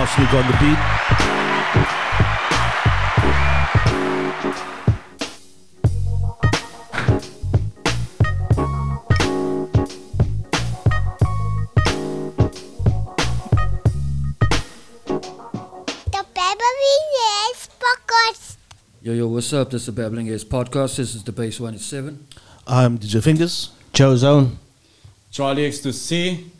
Arsenic on the beat. The Podcast. Yo, yo, what's up? This is the Babbling Heads Podcast. This is the Base 187. I'm DJ Fingaz. Joe Zone. Charlie X to C.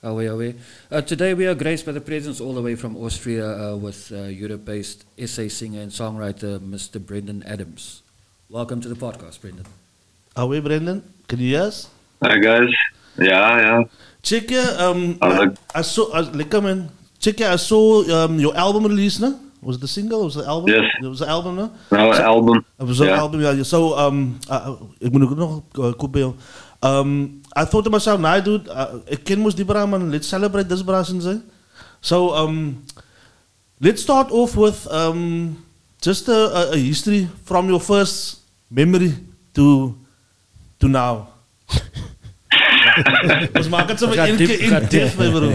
Away, away. Uh, today we are graced by the presence all the way from Austria uh, with uh, Europe-based essay singer and songwriter Mr. Brandan Adams. Welcome to the podcast, Brandan. Are we Brandan? Can you hear us? Hi guys. Yeah, yeah. Check yeah, um I, look. I saw I, lekker man. Check yeah, I saw um your album release, no? Was it the single? Was it the album? Yes. It was the album, no? Nou, een album. It was an Yeah. album, yeah. So um uh, ik moet ook nog uh, kop bij. Um I thought to myself, nah dude, uh, ik ken mos die bra man, let's celebrate this bra since? So um let's start off with um just a, a, a history from your first memory to to now. Ons maak het so Gaat in diep, in gaat depth, my bro.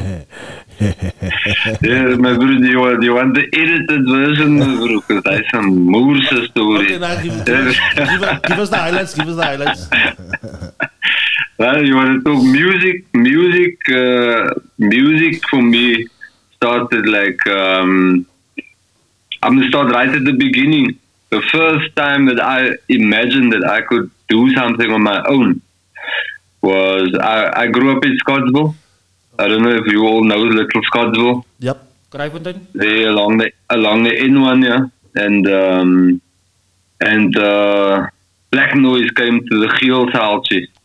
Yeah, my bro, do you want, want the edited version, bro? Because that's some Moorse story. Okay, now give, give us the highlights, give us the highlights. Well, you want to talk music? Music, uh, music for me started like um, I'm gonna start right at the beginning. The first time that I imagined that I could do something on my own was I, I grew up in Scottsville. I don't know if you all know Little Scottsville. Yep. Kraaifontein? there along the along the N1, yeah, and um, and uh, Black Noise came to the Giel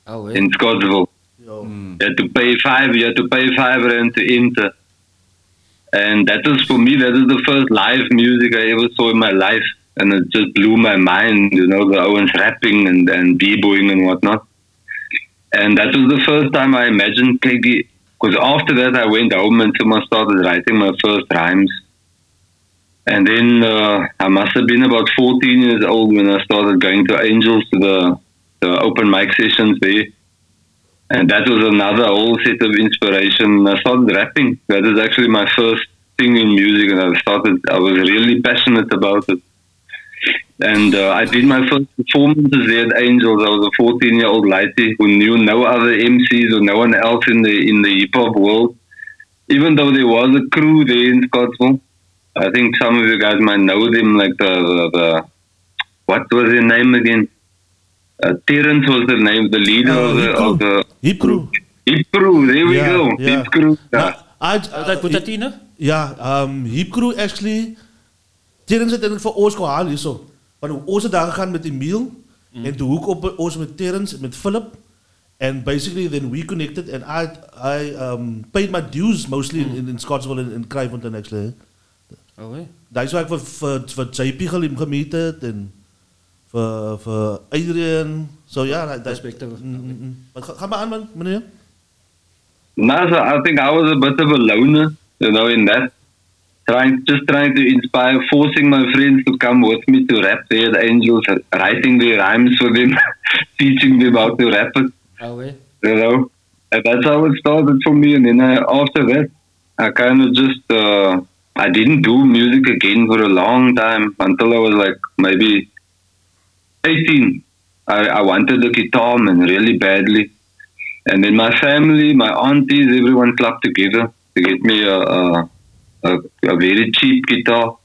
Zaaltje Oh, in wait. Scottsville. Yo. You had to pay five. You had to pay five rand to enter, and that was for me. That is the first live music I ever saw in my life, and it just blew my mind. You know, the Owens rapping and and b-boying and whatnot. And that was the first time I imagined Peggy. Because after that, I went home and someone started writing my first rhymes. And then uh, I must have been about 14 years old when I started going to Angels to the, the open mic sessions there. And that was another whole set of inspiration. I started rapping. That is actually my first thing in music, and I started. I was really passionate about it. And uh, I did my first performances there at Angels. I was a 14 year old lady who knew no other MCs or no one else in the in the hip hop world. Even though there was a crew there in Scottsville, I think some of you guys might know them, like the the, the what was their name again? Uh, Terrence was the name, the leader Uh, of the Hip Crew. of the Hip Crew. Hip Crew. There we Yeah, go. yeah. Hip Crew. Yeah. I, um, Hip Crew actually. Terrence het eigenlijk voor ons gehaald hier zo. Want ons het daar gegaan met Emile. En toen hoek op ons met Terrence, met Philip. And basically then we connected and I, I um, paid my dues mostly in, in, in Scottsville and in Kraaifontein actually. Oh, wait. Daar is waar ek vir, vir, vir JP gemeet het en vir, vir Adrian. So ja, dat is... Perspectief. Mm, mm, mm. Maar ga, ga maar aan man, meneer. No, so I think I was a bit of a loner, you know, in that. Trying, just trying to inspire, forcing my friends to come with me to rap there at Angels, writing their rhymes for them, teaching them how to rap it, Oh, wait. you know. And that's how it started for me. And then I, after that, I kind of just, uh, I didn't do music again for a long time until I was like maybe 18. I, I wanted a guitar, man, really badly. And then my family, my aunties, everyone clubbed together to get me a, a, a, a very cheap guitar.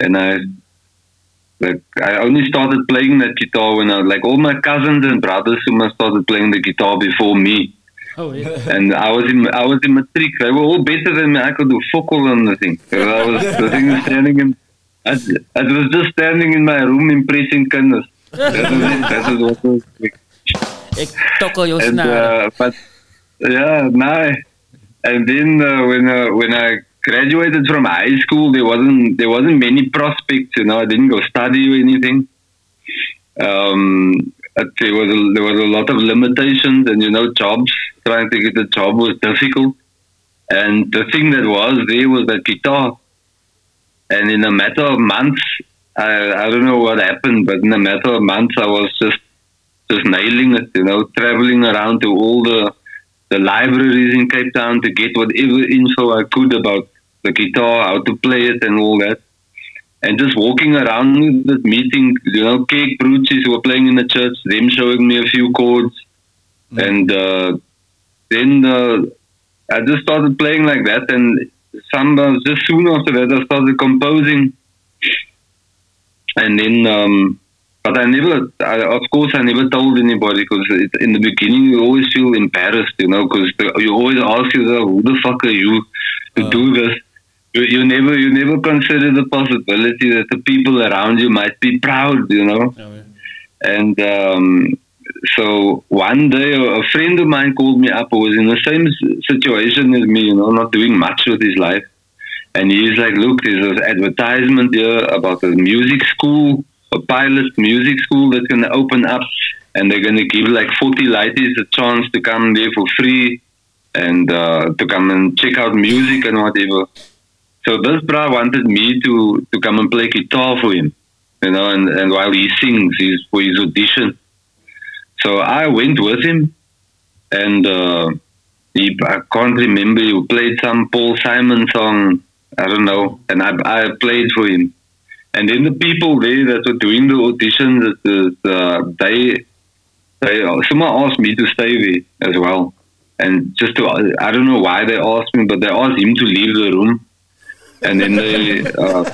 And I, like, I only started playing that guitar when I, like, all my cousins and brothers who must started playing the guitar before me. Oh, yeah. And I was in, I was in matric. They were all better than me. I could do fuck all on the thing. I was, the thing was standing in, I, I was just standing in my room impressing kinders. That was it. That was what was. Ik tokkel jou And, uh, but yeah, no. And then uh, when uh, when I graduated from high school, there wasn't there wasn't many prospects. You know, I didn't go study or anything. Um, there was a, there was a lot of limitations, and you know, jobs. Trying to get a job was difficult. And the thing that was there was that guitar. And in a matter of months, I, I don't know what happened, but in a matter of months, I was just just nailing it, you know, traveling around to all the the libraries in Cape Town to get whatever info I could about the guitar, how to play it, and all that. And just walking around this meeting, you know, Cake Bruchis who were playing in the church, them showing me a few chords. And uh, then uh, I just started playing like that. And some uh, just soon after that, I started composing. And then, um, but I never, I, of course, I never told anybody because in the beginning you always feel embarrassed, you know, because you always ask yourself, who the fuck are you to do this? You, you never, you never consider the possibility that the people around you might be proud, you know. And um, so one day, a friend of mine called me up who was in the same situation as me, you know, not doing much with his life. And he's like, look, there's an advertisement here about a music school, a pilot music school that's going to open up. And they're going to give like 40 lighties a chance to come there for free and uh, to come and check out music and whatever. So this bra wanted me to, to come and play guitar for him, you know, and, and while he sings he's, for his audition. So I went with him, and uh, he, I can't remember. He played some Paul Simon song. I don't know, and I, I played for him. And then the people there that were doing the auditions, uh, they they someone asked me to stay there as well. And just to, I don't know why they asked me, but they asked him to leave the room. And then they, uh,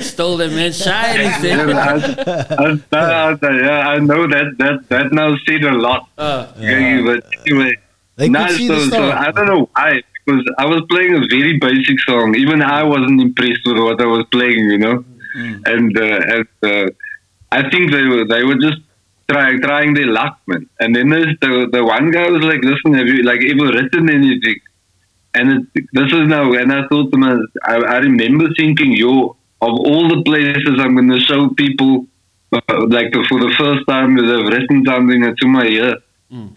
Stole the man's shine, he Yeah, said. I, I, I, yeah, I know that that that now said a lot. Uh, Okay, but anyway, They no, could see so, the so. I don't know why because I was playing a very basic song. Even I wasn't impressed with what I was playing, you know. And uh, and uh, I think they were they were just trying trying their luck, man. And then there's the the one guy was like, "Listen, have you like ever written anything?" And it, this is now, and I thought to myself, I, I remember thinking, yo, of all the places I'm going to show people, uh, like for the first time that I've written something to my ear.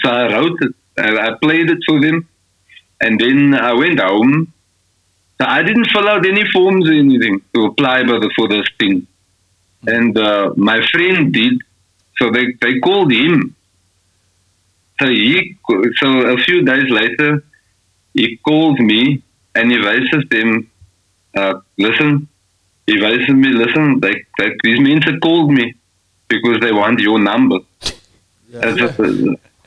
So I wrote it, and I played it for them, and then I went home. So I didn't fill out any forms or anything to apply for, the, for this thing. And uh, my friend did, so they, they called him. So he, so a few days later, he called me and he wijst them, uh, listen, he wijst me, listen, like, like these men have called me because they want your number. And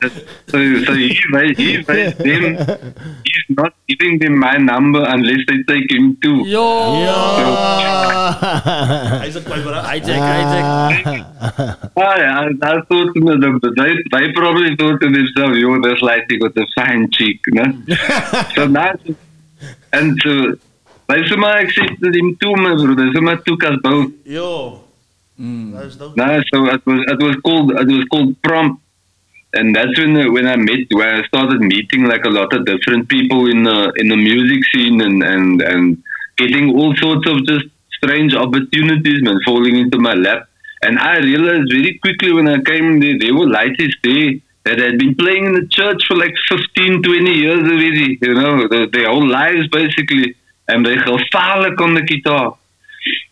so, so, so he, wijst- he wijst them, he's not giving them my number unless they take him too. yo! Isaac, my brother. Hijack, hijack. Ah, yeah, I, I thought to them, but they, they probably thought to themselves, yo, this lady got a fine cheek, no? so now, and so, they somehow accepted him too, my brother. They somehow took us both. Yo. That's dope. No, so it was it was called it was called prom, and that's when when I met when I started meeting like a lot of different people in the in the music scene and and and getting all sorts of just strange opportunities, man, falling into my lap. And I realized very quickly when I came there, there were lighties there that had been playing in the church for like 15, 20 years already, you know, their, their whole lives basically. And they gevaarlijk on the guitar.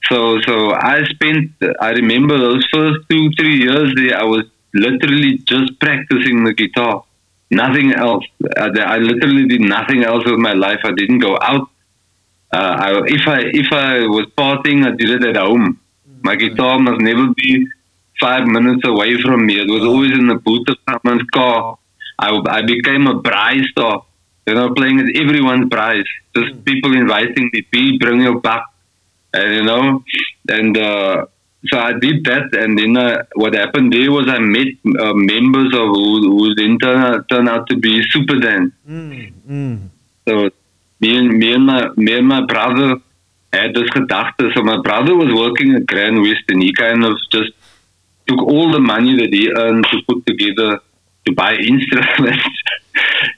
So, so I spent, I remember those first two, three years there, I was literally just practicing the guitar. Nothing else. I, I literally did nothing else with my life. I didn't go out. Uh, I, if I if I was partying, I did it at home. My guitar must never be five minutes away from me. It was always in the boot of someone's car. I, I became a prize star. You know, playing at everyone's prize. Just people inviting me, "P, bring your back." And you know, and uh, so I did that. And then uh, what happened there was I met uh, members of who, who then turned out, out to be Super Dan. So me and me and my me and my brother had this gedachte. So my brother was working at Grand West, and he kind of just took all the money that he earned to put together to buy instruments.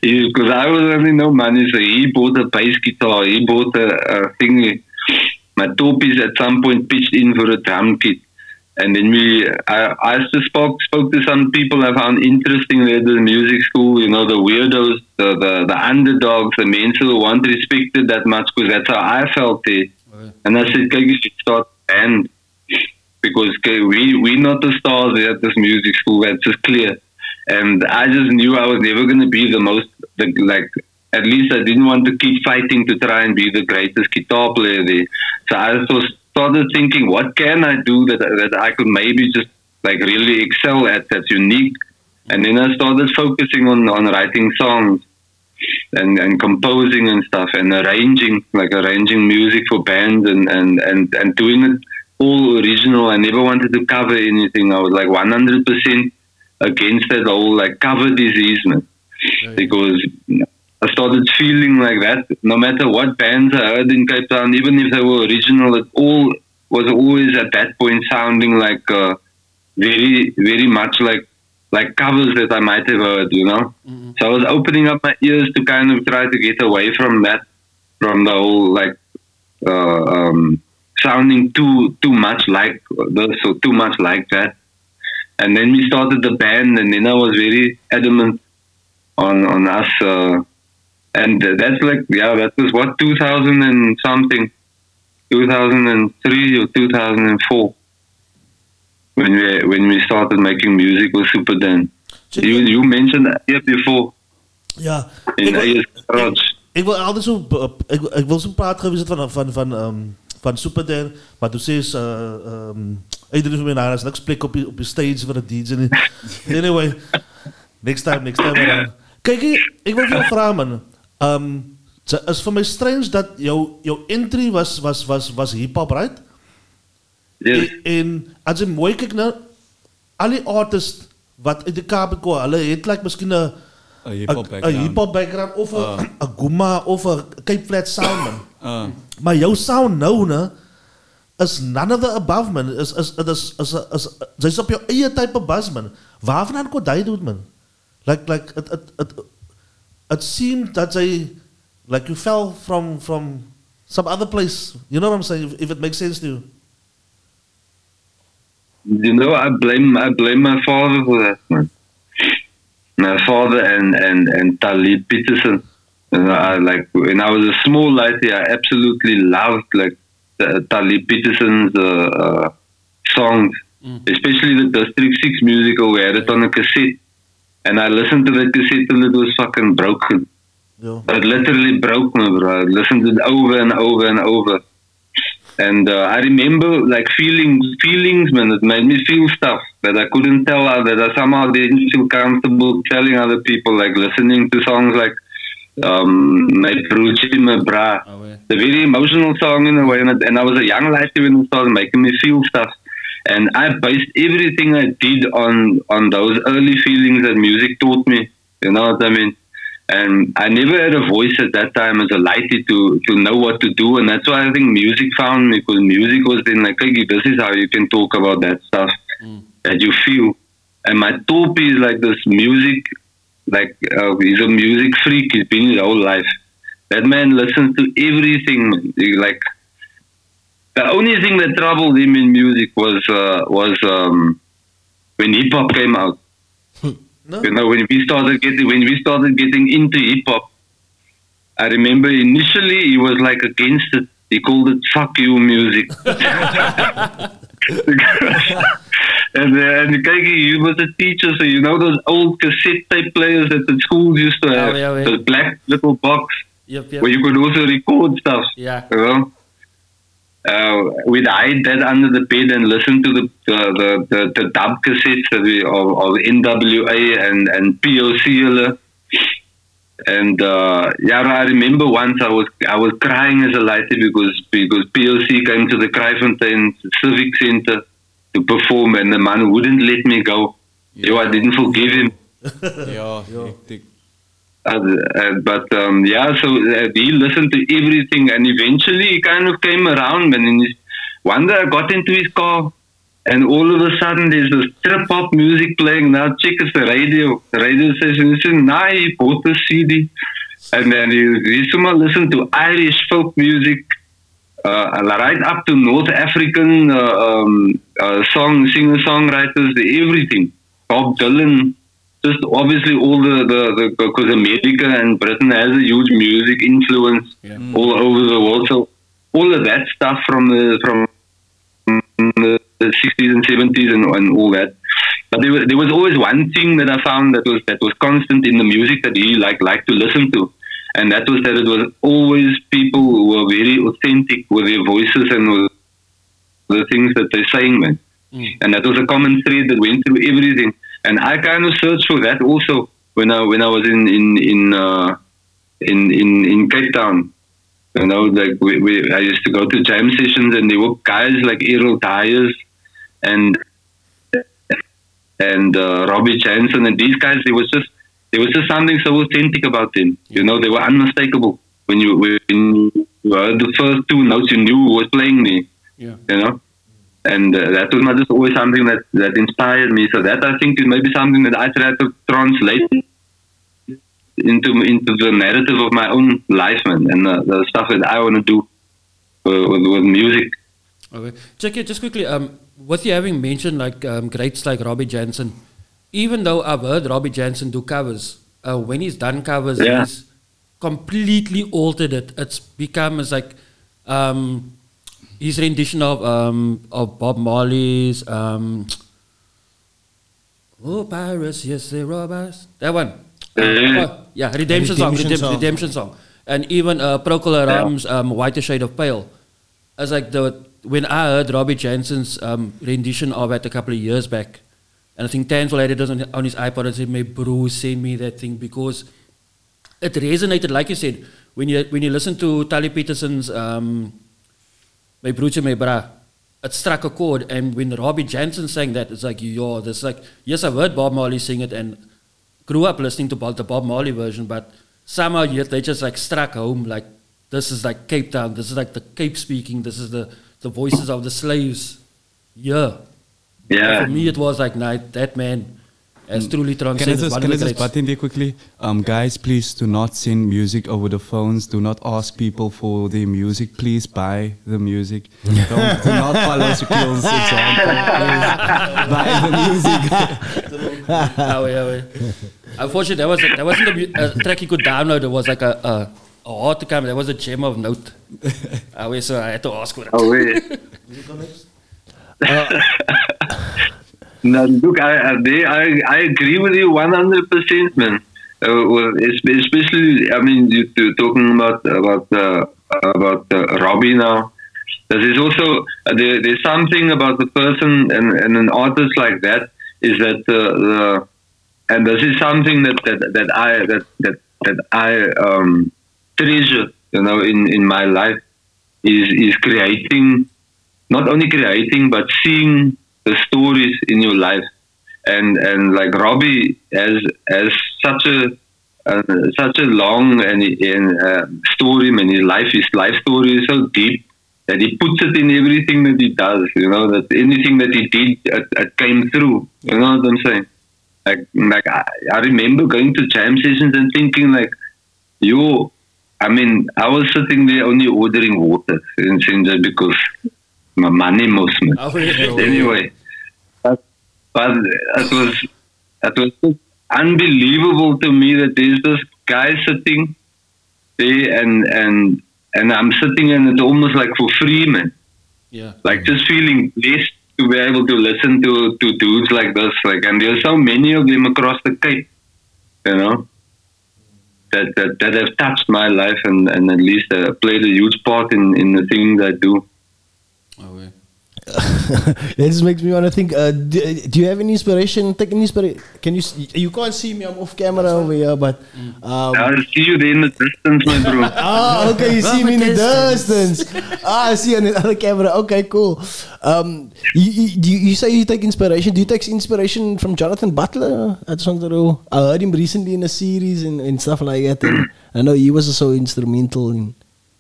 Because I was having no money, so he bought a bass guitar. He bought a, a thingy. My toppies at some point pitched in for a drum kit. And then we, I, I just spoke, spoke to some people I found interesting there at the music school, you know, the weirdos, the, the, the underdogs, the men who weren't respected that much because that's how I felt there. And I said, "Kijk, you should start a band because okay, we, we're not the stars at this music school, that's just clear. And I just knew I was never going to be the most, the, like, at least I didn't want to keep fighting to try and be the greatest guitar player there. So I also started thinking, what can I do that that I could maybe just like really excel at that's unique. And then I started focusing on on writing songs and and composing and stuff and arranging like arranging music for bands and and and and doing it all original. I never wanted to cover anything. I was like 100% against that whole like cover disease, man. Because I started feeling like that. No matter what bands I heard in Cape Town, even if they were original, it all was always at that point sounding like uh, very, very much like like covers that I might have heard, you know. So I was opening up my ears to kind of try to get away from that, from the whole like uh, um, sounding too too much like this or too much like that. And then we started the band, and then I was very adamant on on us. Uh, and that's like yeah, that was what 2000 and something, 2003 or 2004 when we when we started making music with Super Dan. You you mentioned that before Ja, in ik wil, ik wil altijd zo, ik, ik wil zo'n praat het van, van, van, um, van Superdan, maar toen zei ze, uh, um, iedereen van mij naar, niks plek op je, op je stage voor de DJ. Anyway, next time, next time around. Kijk, ik wil jou vragen, man. Um, het is voor mij strange dat jouw, jouw entry was, was, was, was hip-hop, right? Yes. En, en als je mooi kijkt naar alle artists wat uit de Kaap komen, hulle het like miskien 'n A hip-hop background. hip-hop background of 'n 'n Guma of 'n Cape Flat sound man. Uh, Maar jou sound nou ne is none of the above man. Is is is is is, is, is, op jou eie type bas man. Waarvan kon jy doen man? Like like it it it it seemed that they like you fell from from some other place. You know what I'm saying? If, if it makes sense to you. You know, I blame I blame my father for that, man. My father and and and Talib Peterson. And I like when I was a small lady, I absolutely loved like the, Talib Peterson's uh, uh, songs, especially the District Six musical. We had it on a cassette, and I listened to that cassette till it was fucking broken. Yeah. It literally broke me, bro. I listened to it over and over and over. And uh, I remember like feeling feelings, man. It made me feel stuff that I couldn't tell other, that I somehow didn't feel comfortable telling other people. Like listening to songs like um, "My Bruchi, My Bra," Oh, yeah. the very emotional song in a way. And, and I was a young lady when it started making me feel stuff. And I based everything I did on on those early feelings that music taught me. You know what I mean? And I never had a voice at that time as a lady to to know what to do, and that's why I think music found me because music was then like, hey, this is how you can talk about that stuff that you feel. And my top is like this music, like uh, he's a music freak. He's been his whole life. That man listens to everything. He, like the only thing that troubled him in music was uh, was um, when hip hop came out. No? You know, when we started getting when we started getting into hip hop, I remember initially he was like against it. He called it "fuck you" music. and uh, and Kiki, he was a teacher, so you know those old cassette tape players that the schools used to have, yeah, yeah. the black little box Yep, yep. where you could also record stuff. Yeah. You know. Uh, we'd hide that under the bed and listen to the the, the, the, dub cassettes that we, of, of NWA and, and POC. And uh, yeah, I remember once I was I was crying as a lady because because POC came to the Kraaifontein Civic Center to perform and the man wouldn't let me go. Yo, I didn't forgive him. yeah, hectic. Uh, uh, but um, yeah, so uh, he listened to everything, and eventually he kind of came around. And his, one day I got into his car, and all of a sudden there's this trip hop music playing. Now check the radio, the radio station. He said, "Nah, he bought the CD," and then he he somehow listened to Irish folk music. Uh, right up to North African uh, um, song singer songwriters, everything. Bob Dylan, just obviously all the, the, the because America and Britain has a huge music influence Yeah. Mm. all over the world. So all of that stuff from the from the, the 60s and 70s and, and all that. But there was, there was always one thing that I found that was that was constant in the music that he like liked to listen to, and that was that it was always people who were very authentic with their voices and with the things that they're saying, man. Mm. And that was a common thread that went through everything. And I kind of searched for that also when I when I was in in in uh, in, in in Cape Town. You know, like we, we, I used to go to jam sessions, and there were guys like Errol Dyers and and uh, Robbie Jansen, and these guys. There was just there was just something so authentic about them. You know, they were unmistakable. When you when you heard the first two notes, you knew who was playing there. Yeah. You know, and uh, that was not just always something that that inspired me. So that I think is maybe something that I try to translate into into the narrative of my own life, man, and uh, the stuff that I want to do uh, with, with music. Okay. Check it just quickly. Um, with you having mentioned like um, greats like Robbie Jansen, even though I've heard Robbie Jansen do covers, uh, when he's done covers, Yeah. he's completely altered it. It's become as like um, his rendition of um, of Bob Marley's um, Oh Paris, yes they rob us. That one. Mhm. Oh, yeah, redemption, song, Redemption redemption, song. redemption song, and even uh, Procol Harum's um, "Whiter Shade of Pale." As like the when I heard Robbie Jansen's um, rendition of it a couple of years back, and I think Tansel had it on, on his iPod and said, "My bro send me that thing because it resonated." Like you said, when you when you listen to Taliep Petersen's um, "My Broertje, My Bra," it struck a chord. And when Robbie Jansen sang that, it's like, yo, this like yes, I've heard Bob Marley sing it and grew up listening to Bob, the Bob Marley version, but somehow yet they just like struck home like this is like Cape Town, this is like the Cape speaking, this is the, the voices of the slaves. Yeah. Yeah. For me it was like nah, that man has truly Can I just, can I just greats. butt in there quickly? Um, guys, please do not send music over the phones. Do not ask people for their music. Please buy the music. Don't, do not follow Shaquille's example. Please buy the music. Wait. Unfortunately, that was that wasn't a, a track you could download. It was like a, a, a hard to come. That was a gem of note. Wait, so I had to ask for it. Oh, wait. No, look, I, I, I, agree with you 100%, man. Uh, especially, I mean, you, you're talking about about uh, about uh, Robbie now. There is also uh, there, there's something about the person and, and an artist like that is that uh, the and this is something that that, that I that that that I um, treasure, you know, in, in my life is is creating, not only creating but seeing the stories in your life, and and like Robbie has has such a uh, such a long and, and uh, story, man. His life, his life story is so deep that he puts it in everything that he does. You know that anything that he did, it, it came through. You know what I'm saying? Like, like I, I remember going to jam sessions and thinking like, yo, I mean, I was sitting there only ordering water in Sinja because my money most man. Ah, wait, oh, anyway, but, but it was it was just unbelievable to me that there's this guy sitting there and and and I'm sitting and it's almost like for free, man. Yeah. Like just feeling blessed to be able to listen to to dudes like this, like, and there's so many of them across the Cape, you know, that that, that have touched my life and and at least uh, played a huge part in in the things I do. Ah, wait. That just makes me want to think. Uh, do, do you have any inspiration? Take any inspiration? Can you? s- You can't see me. I'm off camera over here, but. Um, I see you there in the distance, my bro. Ah, okay, you see me in the distance. ah, I see you on the other camera. Okay, cool. Um, you, you, you you say you take inspiration. Do you take inspiration from Jonathan Butler? I just wanted to know. I heard him recently in a series and, and stuff like that. And I know he was so instrumental in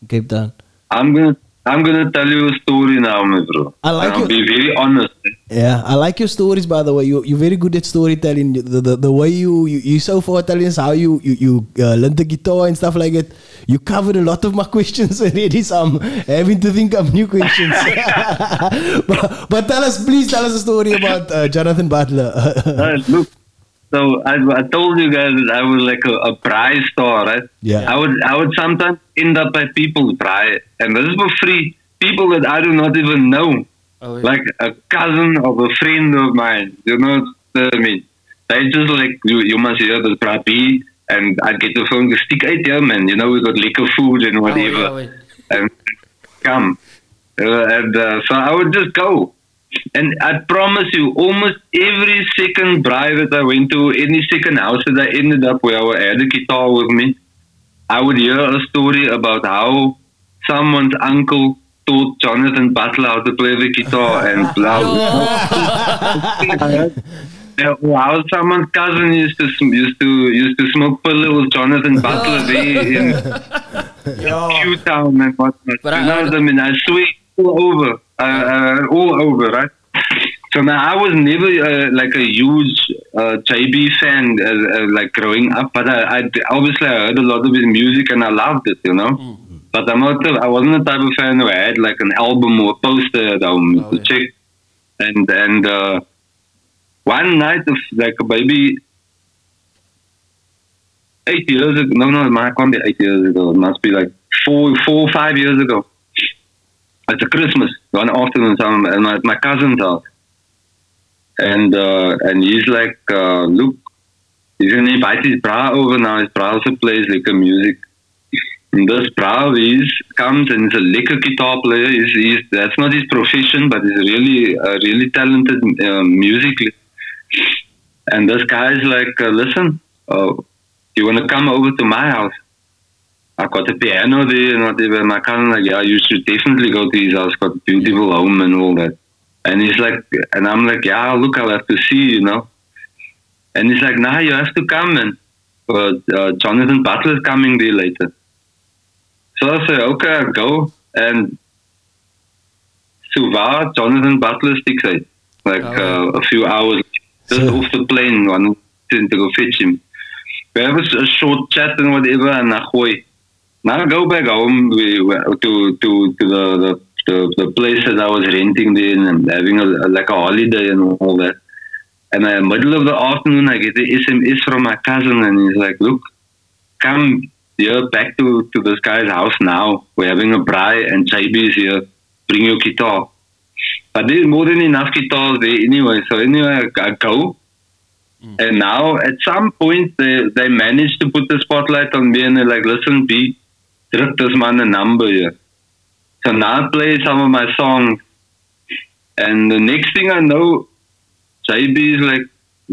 Cape Town. I'm gonna I'm gonna tell you a story now, my bro. I like and I'll you- be very honest. Yeah, I like your stories. By the way, you you're very good at storytelling. The the, the way you you you so far telling us how you you you uh, learned the guitar and stuff like that. You covered a lot of my questions already. So I'm having to think of new questions. but, but tell us, please, tell us a story about uh, Jonathan Butler. Uh, look, so I, I told you guys that I was like a, a prize star, right? Yeah. I would I would sometimes end up at people's prize, and this is for free. People that I do not even know, Oh, wait. like a cousin of a friend of mine. You know what I mean? They just like you. You must hear the bro. Be and I'd get the phone to stick out here, man. You know, we got liquor food and whatever. Oh, yeah, and come. Uh, and uh, so I would just go. And I promise you, almost every second drive that I went to, any second house that I ended up where I had a guitar with me, I would hear a story about how someone's uncle taught Jonathan Butler how to play the guitar and blah. Yeah, or how someone's cousin used to used to used to smoke pillow with Jonathan Butler there in Q Town and whatnot. But I- you know what I mean? I swear all over, all over, right? So now I was never uh, like a huge uh, JB fan, uh, uh, like growing up. But I, I obviously I heard a lot of his music and I loved it, you know. But I'm not. I wasn't the type of fan who had like an album or a poster at home Oh, to yeah. check. And and uh, one night, of like a maybe eight years ago. No, no, it can't be eight years ago. It must be like four, four, five years ago. It's a Christmas one afternoon. Some my, my cousin's house, and uh, and he's like, uh, look, he's gonna invite his bra over now. His bra also plays liquor music. And this bra is comes and he's a liquor guitar player. He's, he's that's not his profession, but he's really uh, really talented um, musically. And this guy's like, uh, listen, uh, you want to come over to my house? I got a piano there and whatever. My cousin like, yeah, you should definitely go to his house. Got a beautiful home and all that. And he's like, and I'm like, yeah, look, I'll have to see, you know. And he's like, nah, you have to come and uh, uh, Jonathan Butler's coming there later. So I say, okay, I'll go. And Suva, Jonathan Butler sticks out. Like Oh. uh, a few hours just off the plane, one to go fetch him. We have a, short chat and whatever, and I gooi. Now I go back home we, to to to the, the the the place that I was renting there and having a, like a holiday and all that. And in the middle of the afternoon, I get a SMS from my cousin, and he's like, "Look, come here back to to this guy's house now. We're having a braai, and JB is here. Bring your guitar." But there's more than enough guitars there anyway. So anyway, I, I go. Mm. And now, at some point, they they managed to put the spotlight on me, and they're like, "Listen, B, druk this man a number here." So now I play some of my songs, and the next thing I know, JB is like,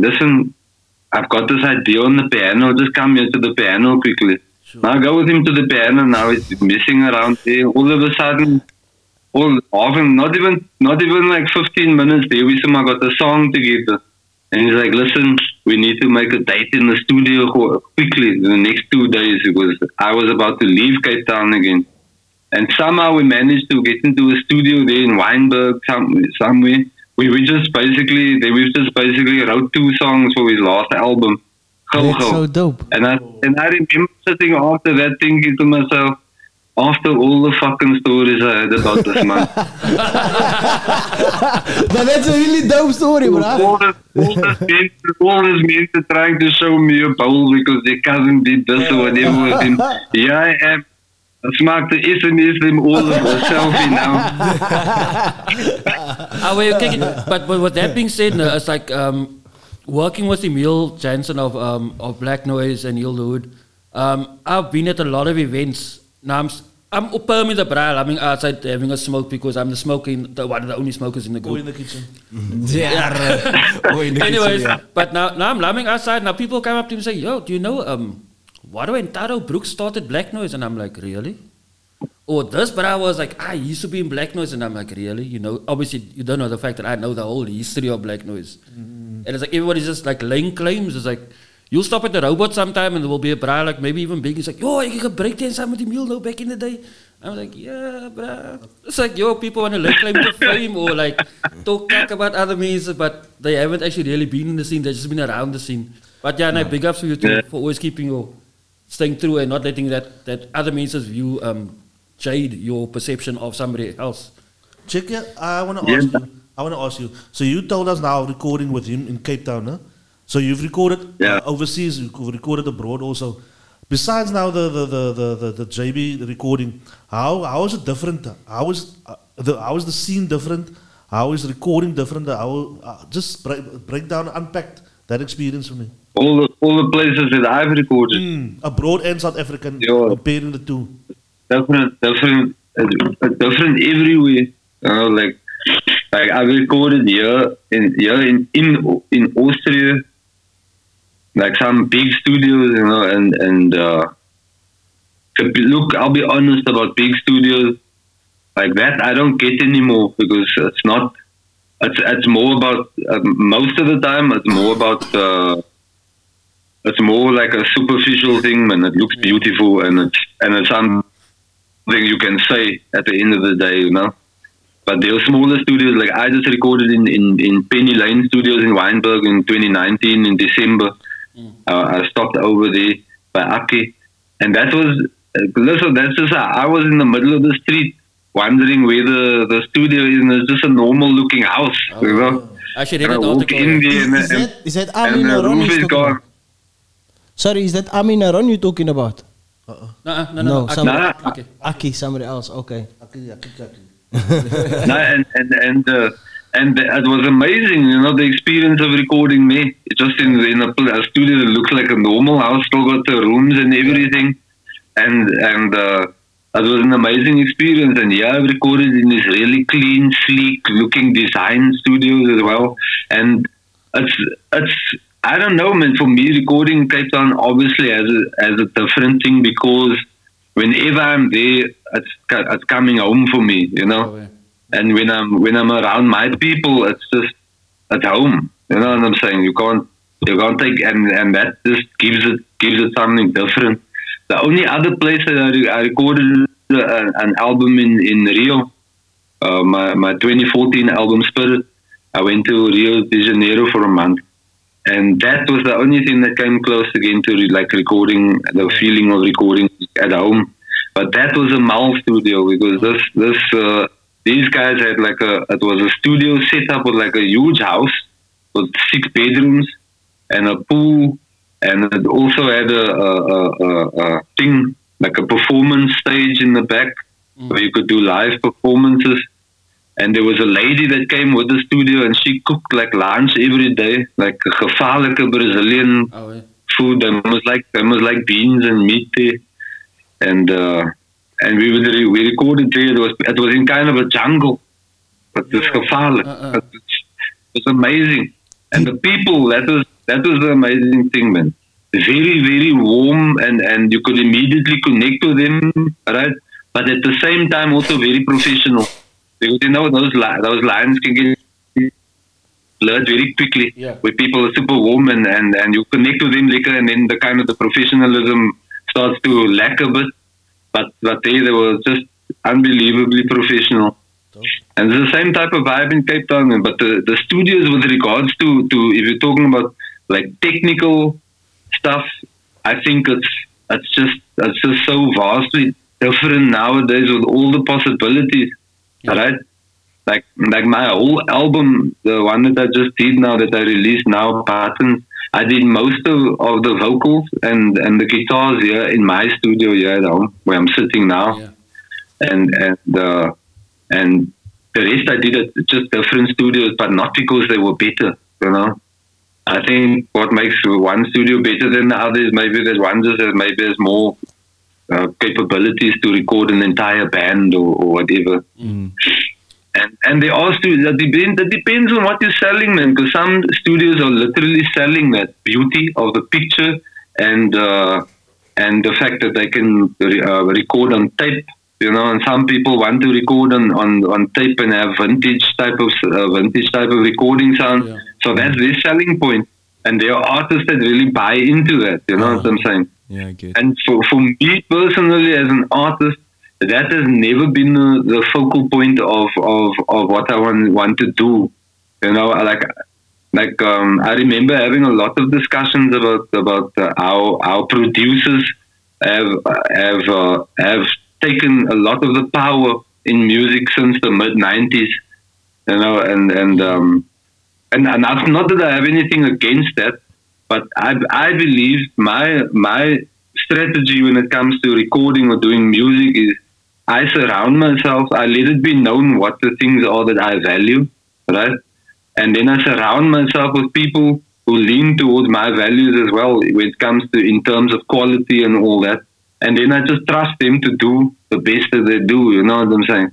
"Listen, I've got this idea on the piano. Just come here to the piano quickly." Now I go with him to the piano. Now he's messing around there. All of a sudden, all often not even not even like 15 minutes there, we somehow got a song together. And he's like, listen, we need to make a date in the studio qu- quickly the next two days because I was about to leave Cape Town again. And somehow we managed to get into a studio there in Wynberg some, somewhere. We, we just basically, they, we just basically wrote two songs for his last album. Go, That's so dope. And I and I remember sitting after that thinking to myself, after all the fucking stories I heard about this man, But that's a really dope story, bro. all this, all this meant, all this trying to show me a bowl because their cousin did this or whatever with him. Here I am. Smaak de SMS him all of a selfie now. Ah, well, okay, but, but with that being said, no, it's like um, working with Emil Jansen of um, of Black Noise and Yield Hood. Um, I've been at a lot of events. Now I'm s- I'm up with the bra. I'm outside having a smoke because I'm the smoking the one of the only smokers in the Go group. in the kitchen. Oh, in the kitchen, Anyways, yeah. but now now I'm loving outside. Now people come up to me and say, "Yo, do you know um, Wado and Taro Brooks started Black Noise?" And I'm like, "Really?" Or this bra was like, "I used to be in Black Noise," and I'm like, "Really?" You know, obviously you don't know the fact that I know the whole history of Black Noise. And it's like everybody's just like laying claims. It's like you'll stop at the robot sometime and there will be a bra like maybe even big. It's like, "Yo, I can break dance with the mule though back in the day." I'm like, yeah, bruh. It's like, yo, people want to lay claim to fame or like talk back about other music, but they haven't actually really been in the scene. They've just been around the scene. But yeah, and I big ups for you too Yeah. for always keeping your staying true and not letting that that other musicians view um jade your perception of somebody else. Check it. I want to Yeah. ask you. I want to ask you. So you told us now recording with him in Cape Town, huh? So you've recorded Yeah. overseas. You've recorded abroad also. Besides now the the, the, the, the, the JB recording, how how is it different? How is uh, the how is the scene different? How is recording different? How uh, just break, break down, unpack that experience for me. all the all the places that I've recorded. Mm, abroad and South African, Yeah. comparing the two. different, different, uh, different everywhere. You know, like like I recorded here in here in in in Austria, like some big studios, you know, and and uh, look, I'll be honest about big studios like that. I don't get anymore because it's not. It's it's more about uh, most of the time. It's more about. Uh, it's more like a superficial thing, and it looks beautiful, and it's and it's something you can say at the end of the day, you know. But there are smaller studios, like I just recorded in, in, in Penny Lane Studios in Wynberg in 2019 in December. Uh, I stopped over there by Aki, and that was uh, listen. That's just I was in the middle of the street, wondering where the, the studio is, and it's just a normal looking house, you know. Actually, And read I that walk article. in yeah. there, and, Is and, that, is that and Amin the Aron roof is talking gone. Sorry, is that Amin Aron you're talking about? No, no, no. No, okay. somebody, Nah. Okay. Aki, somebody else. Okay. no, and and and uh, and it was amazing, you know, the experience of recording me just in in a, a studio that looks like a normal house, still got the rooms and everything, and and uh, it was an amazing experience. And yeah, I recorded in this really clean, sleek looking design studios as well, and it's it's. I don't know, man. For me, recording in Cape Town obviously as a, has a different thing because whenever I'm there, it's, it's coming home for me, you know Oh, yeah. And when I'm when I'm around my people, it's just at home. You know what I'm saying? You can't you can't take and and that just gives it gives it something different. The only other place that I, I recorded uh, an album in in Rio, uh, my my 2014 album Spirit. I went to Rio de Janeiro for a month, and that was the only thing that came close again to re- like recording the feeling of recording at home. But that was a Mal studio because this this uh, these guys had like a it was a studio set up with like a huge house with six bedrooms and a pool, and it also had a, a, a, a, thing like a performance stage in the back where you could do live performances. And there was a lady that came with the studio, and she cooked like lunch every day, like a gevaarlijke Brazilian Oh, yeah. food. There was like there was like beans and meat there, and uh, and we were we recorded there. It was it was in kind of a jungle, but it's gevaarlijk. Uh-uh. It's, it's amazing, and the people that was that was the amazing thing, man. Very very warm, and and you could immediately connect with them, right? But at the same time, also very professional. Because you know those li- those lines can get blurred very quickly. Yeah. Where people are super warm and, and, and you connect with them later and then the kind of the professionalism starts to lack a bit. But but they they were just unbelievably professional. And it's the same type of vibe in Cape Town. But the, the studios with regards to, to if you're talking about like technical stuff, I think it's it's just it's just so vastly different nowadays with all the possibilities. Right? like like my whole album, the one that I just did now that I released now, Patterns, I did most of, of the vocals and, and the guitars here in my studio here at home where I'm sitting now. Yeah. And and uh, and the rest I did at just different studios, but not because they were better, you know. I think what makes one studio better than the other is maybe there's one just has maybe there's more uh, capabilities to record an entire band or, or whatever and and they all studios that depends that depends on what you're selling man because some studios are literally selling that beauty of the picture and uh, and the fact that they can re- uh, record on tape you know and some people want to record on on, on tape and have vintage type of uh, vintage type of recording sound Yeah. so that's their selling point and there are artists that really buy into that you know what i'm saying Yeah, get. and for, for me personally, as an artist, that has never been the, the focal point of, of, of what I want, want to do. You know, like like um, I remember having a lot of discussions about about uh, how how producers have have uh, have taken a lot of the power in music since the mid '90s. You know, and and um, and, and not that I have anything against that, but I I believe my my strategy when it comes to recording or doing music is I surround myself. I let it be known what the things are that I value, right? And then I surround myself with people who lean towards my values as well when it comes to in terms of quality and all that. And then I just trust them to do the best that they do. You know what I'm saying?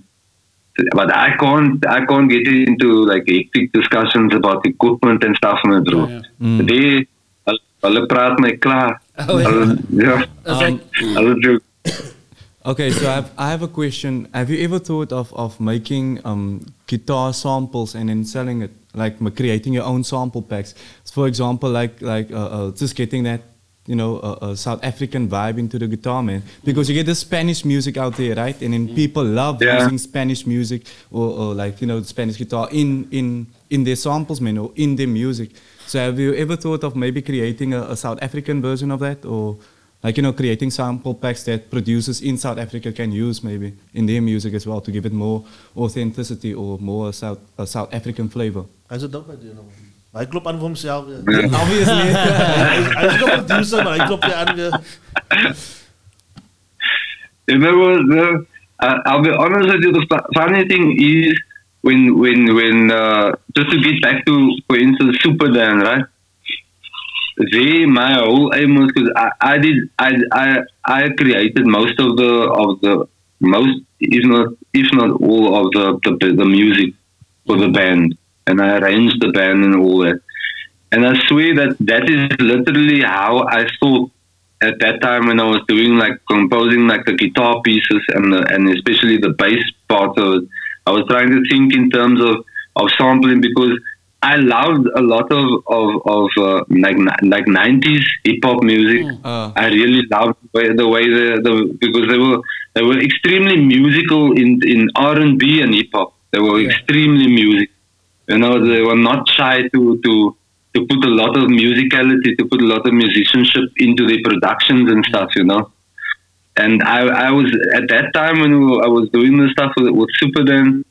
But I can't, I can't get into like hectic discussions about equipment and stuff met bro. Ja, Mm. Hulle- hulle praat my klaar. Oh, ja. Hulle- ja. Is like, Hulle doen- Okay, so I have, I have a question. Have you ever thought of, of making um, guitar samples and then selling it, like creating your own sample packs? For example, like like uh, uh, just getting that you know uh, uh, South African vibe into the guitar, man. Because you get the Spanish music out there, right? And then people love Yeah. using Spanish music or, or like you know the Spanish guitar in in in their samples, man, or in their music. So have you ever thought of maybe creating a, a South African version of that, or like you know creating sample packs that producers in South Africa can use maybe in their music as well to give it more authenticity or more South a South African flavor? Hy's 'n dope idee nou. Hy klop aan vir homself. Ja. Obviously. Hy hy's nog 'n producer, maar hy klop jy aan weer. You know what? The, uh, I'll be honest with you. The fu- funny thing is when when when uh, just to get back to, for instance, Super Dan, right? They my whole aim was because I, I did I, I I created most of the of the most if not if not all of the the, the music for the band, and I arranged the band and all that. And I swear that that is literally how I thought at that time when I was doing like composing like the guitar pieces and the, and especially the bass part of it. I was trying to think in terms of, of sampling because I loved a lot of of, of uh, like like nineties hip hop music. Uh, I really loved the way the, way the, the because they were they were extremely musical in in R and B and hip hop. They were extremely music. You know, they were not shy to to to put a lot of musicality, to put a lot of musicianship into their productions and stuff. You know, and I I was at that time when I was doing the stuff with, with Super Dan.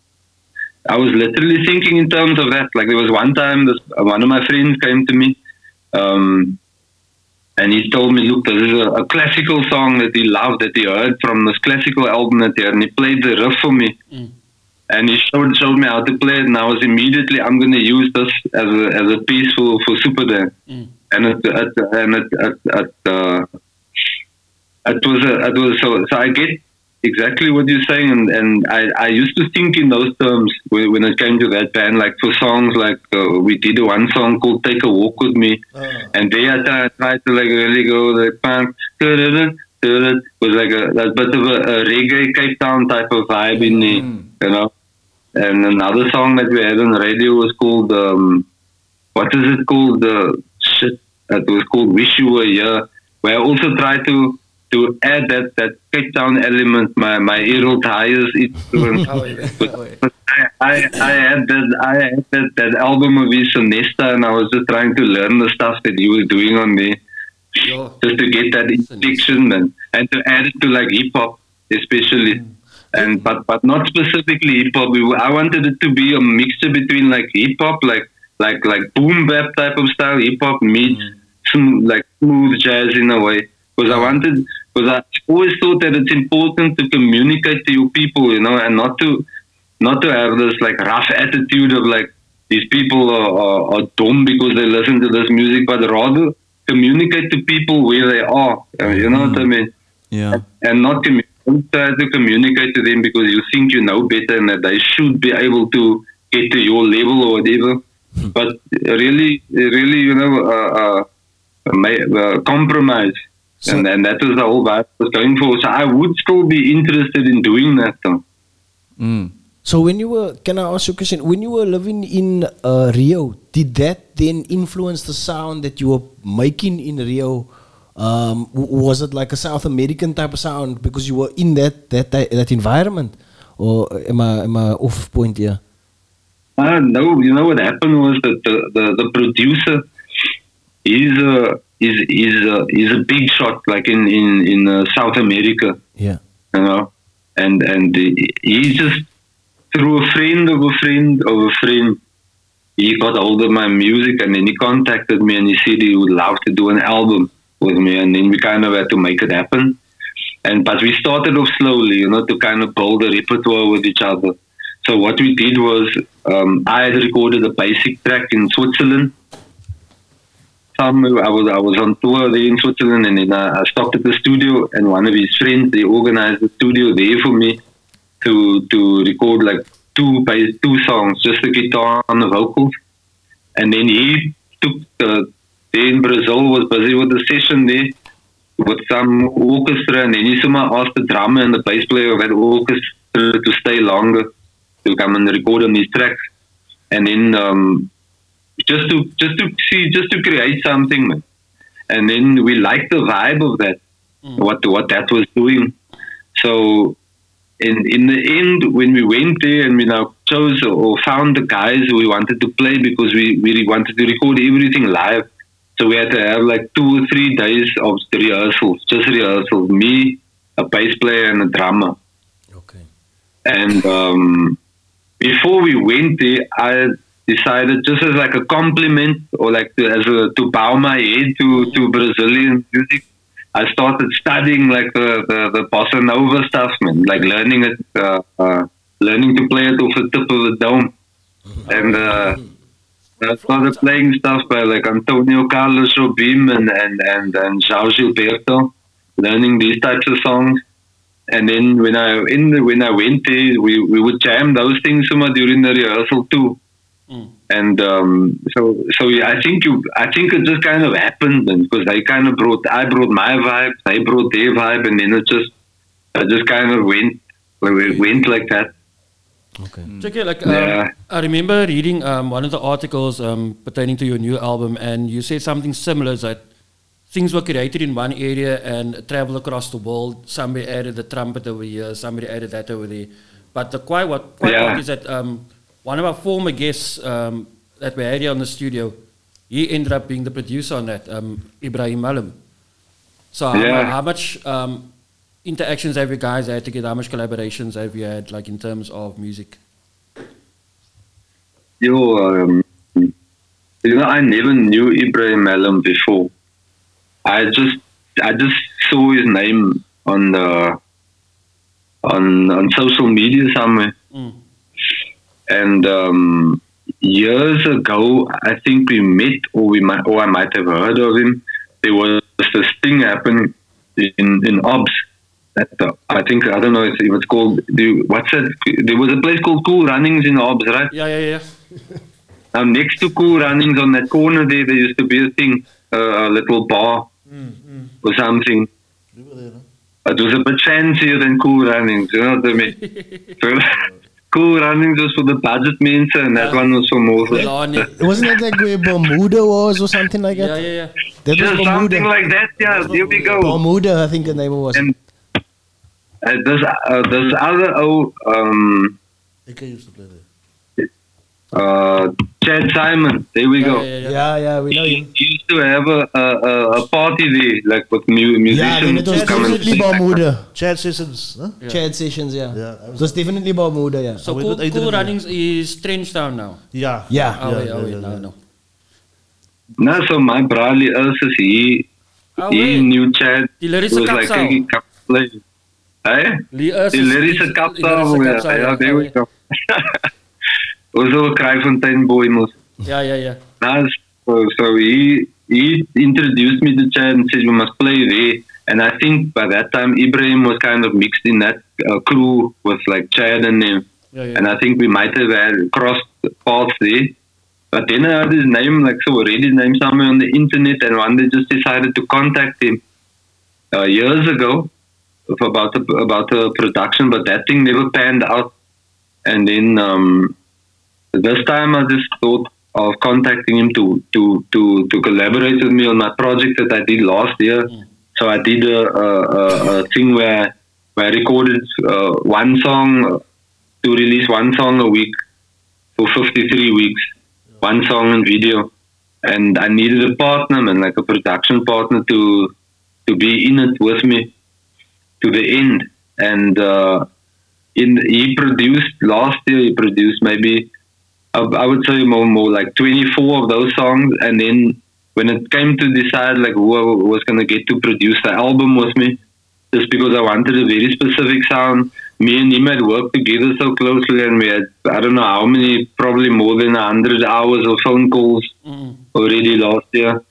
I was literally thinking in terms of that. Like there was one time, this, one of my friends came to me, um, and he told me, "Look, this is a, a classical song that he loved, that he heard from this classical album that he had." And he played the riff for me, and he showed showed me how to play it. And I was immediately, I'm going to use this as a as a piece for for Super Dan. And it, it and it, it, it, uh, it was a, it was so so I get exactly what you're saying, and, and I, I used to think in those terms when, when it came to that band. Like for songs, like uh, we did one song called "Take a Walk with Me," and there I tried, tried to like really go like punk. Was like a, a bit of a, a reggae Cape Town type of vibe in the, you know. And another song that we had on the radio was called um, what is it called? The shit. It was called "Wish You Were Here," where I also tried to to add that that Town element, my my Errol Dyers influence. But I, I, I had that I had that, that album of his Sonesta, and I was just trying to learn the stuff that he was doing on there, yo, just to get that injection and and to add it to like hip hop, especially. And but but not specifically hip hop. We I wanted it to be a mixture between like hip hop, like like like boom bap type of style hip hop meets some like smooth jazz in a way. Because I wanted, because I always thought that it's important to communicate to your people, you know, and not to not to have this like rough attitude of like these people are, are, are dumb because they listen to this music, but rather communicate to people where they are. uh, You know what I mean? yeah. and not commu- don't try to communicate to them because you think you know better and that they should be able to get to your level or whatever. But really, really, you know, uh, uh, uh, compromise. So- and, and that was the whole vibe I was going for. So I would still be interested in doing that though. Mm. So when you were, can I ask you a question? When you were living in uh, Rio, did that then influence the sound that you were making in Rio? Um, w- was it like a South American type of sound because you were in that that that, that environment, or am I am I off point here? Uh, no, you know what happened was that the, the, the producer is a is is a, is a big shot like in in in uh, South America. Yeah. you know, and and he just through a friend of a friend of a friend, he got hold of my music and then he contacted me and he said he would love to do an album with me, and then we kind of had to make it happen. And but we started off slowly, you know, to kind of build a repertoire with each other. So what we did was, um, I had recorded a basic track in Switzerland, I was I was on tour there in Switzerland, and then I, I stopped at the studio, and one of his friends they organized the studio there for me to to record like two two songs, just the guitar and the vocals, and then he took the. In Brazil was busy with the session there with some orchestra, and then he somehow asked the drummer and the bass player of that orchestra to stay longer to come and record on these tracks, and then um, just to just to see just to create something, and then we liked the vibe of that, what what that was doing. So, in in the end, when we went there and we now chose or found the guys who we wanted to play because we really wanted to record everything live. So we had to have like two or three days of rehearsals, just rehearsals. Me, a bass player, and a drummer. Okay. And um, before we went there, I decided just as like a compliment or like to, as a, to bow my head to, to Brazilian music. I started studying like the, the, the bossa nova stuff, man, like learning it, uh, uh, learning to play it off the tip of the dome. And uh, I started playing stuff by like Antonio Carlos Jobim and, and, and, and João Gilberto, learning these types of songs. And then when I in the, when I went there, we, we would jam those things during the rehearsal too. And um, so so yeah, I think you I think it just kind of happened then because they kind of brought I brought my vibe, they brought their vibe, and then it just I just kind of went went like that. Okay. Check it, like um, Yeah. I remember reading um, one of the articles um, pertaining to your new album, and you said something similar that things were created in one area and travel across the world. Somebody added the trumpet over here, somebody added that over there. But the quite what quite Yeah. part is that um, one of our former guests um, that we had here on the studio, he ended up being the producer on that, um, Ibrahim Malam. So how, Yeah. mu- how much um, interactions have you guys had together? How much collaborations have you had, like in terms of music? Yo, um, you know, I never knew Ibrahim Alam before. I just, I just saw his name on the, on on social media somewhere, Mm. And um, years ago, I think we met, or we might, or I might have heard of him. There was this thing happening in in Obs. The, I think I don't know if it's called. The, what's that? There was a place called Cool Runnings in Obs, right? Yeah, yeah, yeah. Now, next to Cool Runnings on that corner there, there used to be a thing, uh, a little bar or something. It was a bit fancier than Cool Runnings, you know what I mean? so, cool Runnings was for the budget means, and that one was for more. for- Lani. Wasn't it like where Bermuda was or something like Yeah, that? yeah, yeah. That Just was something like that, yeah. There we go. Bermuda, I think the name was. And uh, this, uh, this other oh, um, Ik used to play there. uh, Chad Simon. There we Yeah, go. yeah, yeah. Yeah, yeah, we know He him. used to have a, a, a- a party there, like with mu- Yeah, then musicians. it was come and definitely sing. Bermuda. Chad Sessions, huh? Yeah. Chat sessions, yeah. Yeah, I It was definitely Bermuda, yeah. So Oh, we cool, did- cool didn't- runnings is Trenchtown now. Ja. Yeah. Oh, wait, oh, wait, ja, no, ja. no. No, so my brother is he Oh, he wait. knew Chad. Die lyrische was like kapsel. kyk, ek kan play. Hey? Lee eh? is Die lyrische kapsel. Ja, ja, there we go. Was ook Kraaifontein boy mos. Ja, ja, ja. Nah, so, so he he introduced me to Chad and said we must play there. And I think by that time Ibrahim was kind of mixed in that uh, crew with like Chad and them. Ja, ja. And I think we might have had crossed paths there. But then I heard his name, like so, read his name somewhere on the internet, and one day just decided to contact him uh, years ago about the, about the production, but that thing never panned out. And then um, this time I just thought of contacting him to, to, to, to collaborate with me on my project that I did last year. So I did a, a, a, a thing where, where I recorded uh, one song to release one song a week for 53 weeks, one song and video. And I needed a partner, and like a production partner to to be in it with me to the end. And uh, in he produced last year. He produced maybe I, I would say more more like 24 of those songs. And then when it came to decide like who I was gonna get to produce the album with me, just because I wanted a very specific sound. Me and him had worked together so closely, and we had I don't know how many, probably more than a hundred hours of phone calls Mm. already last year.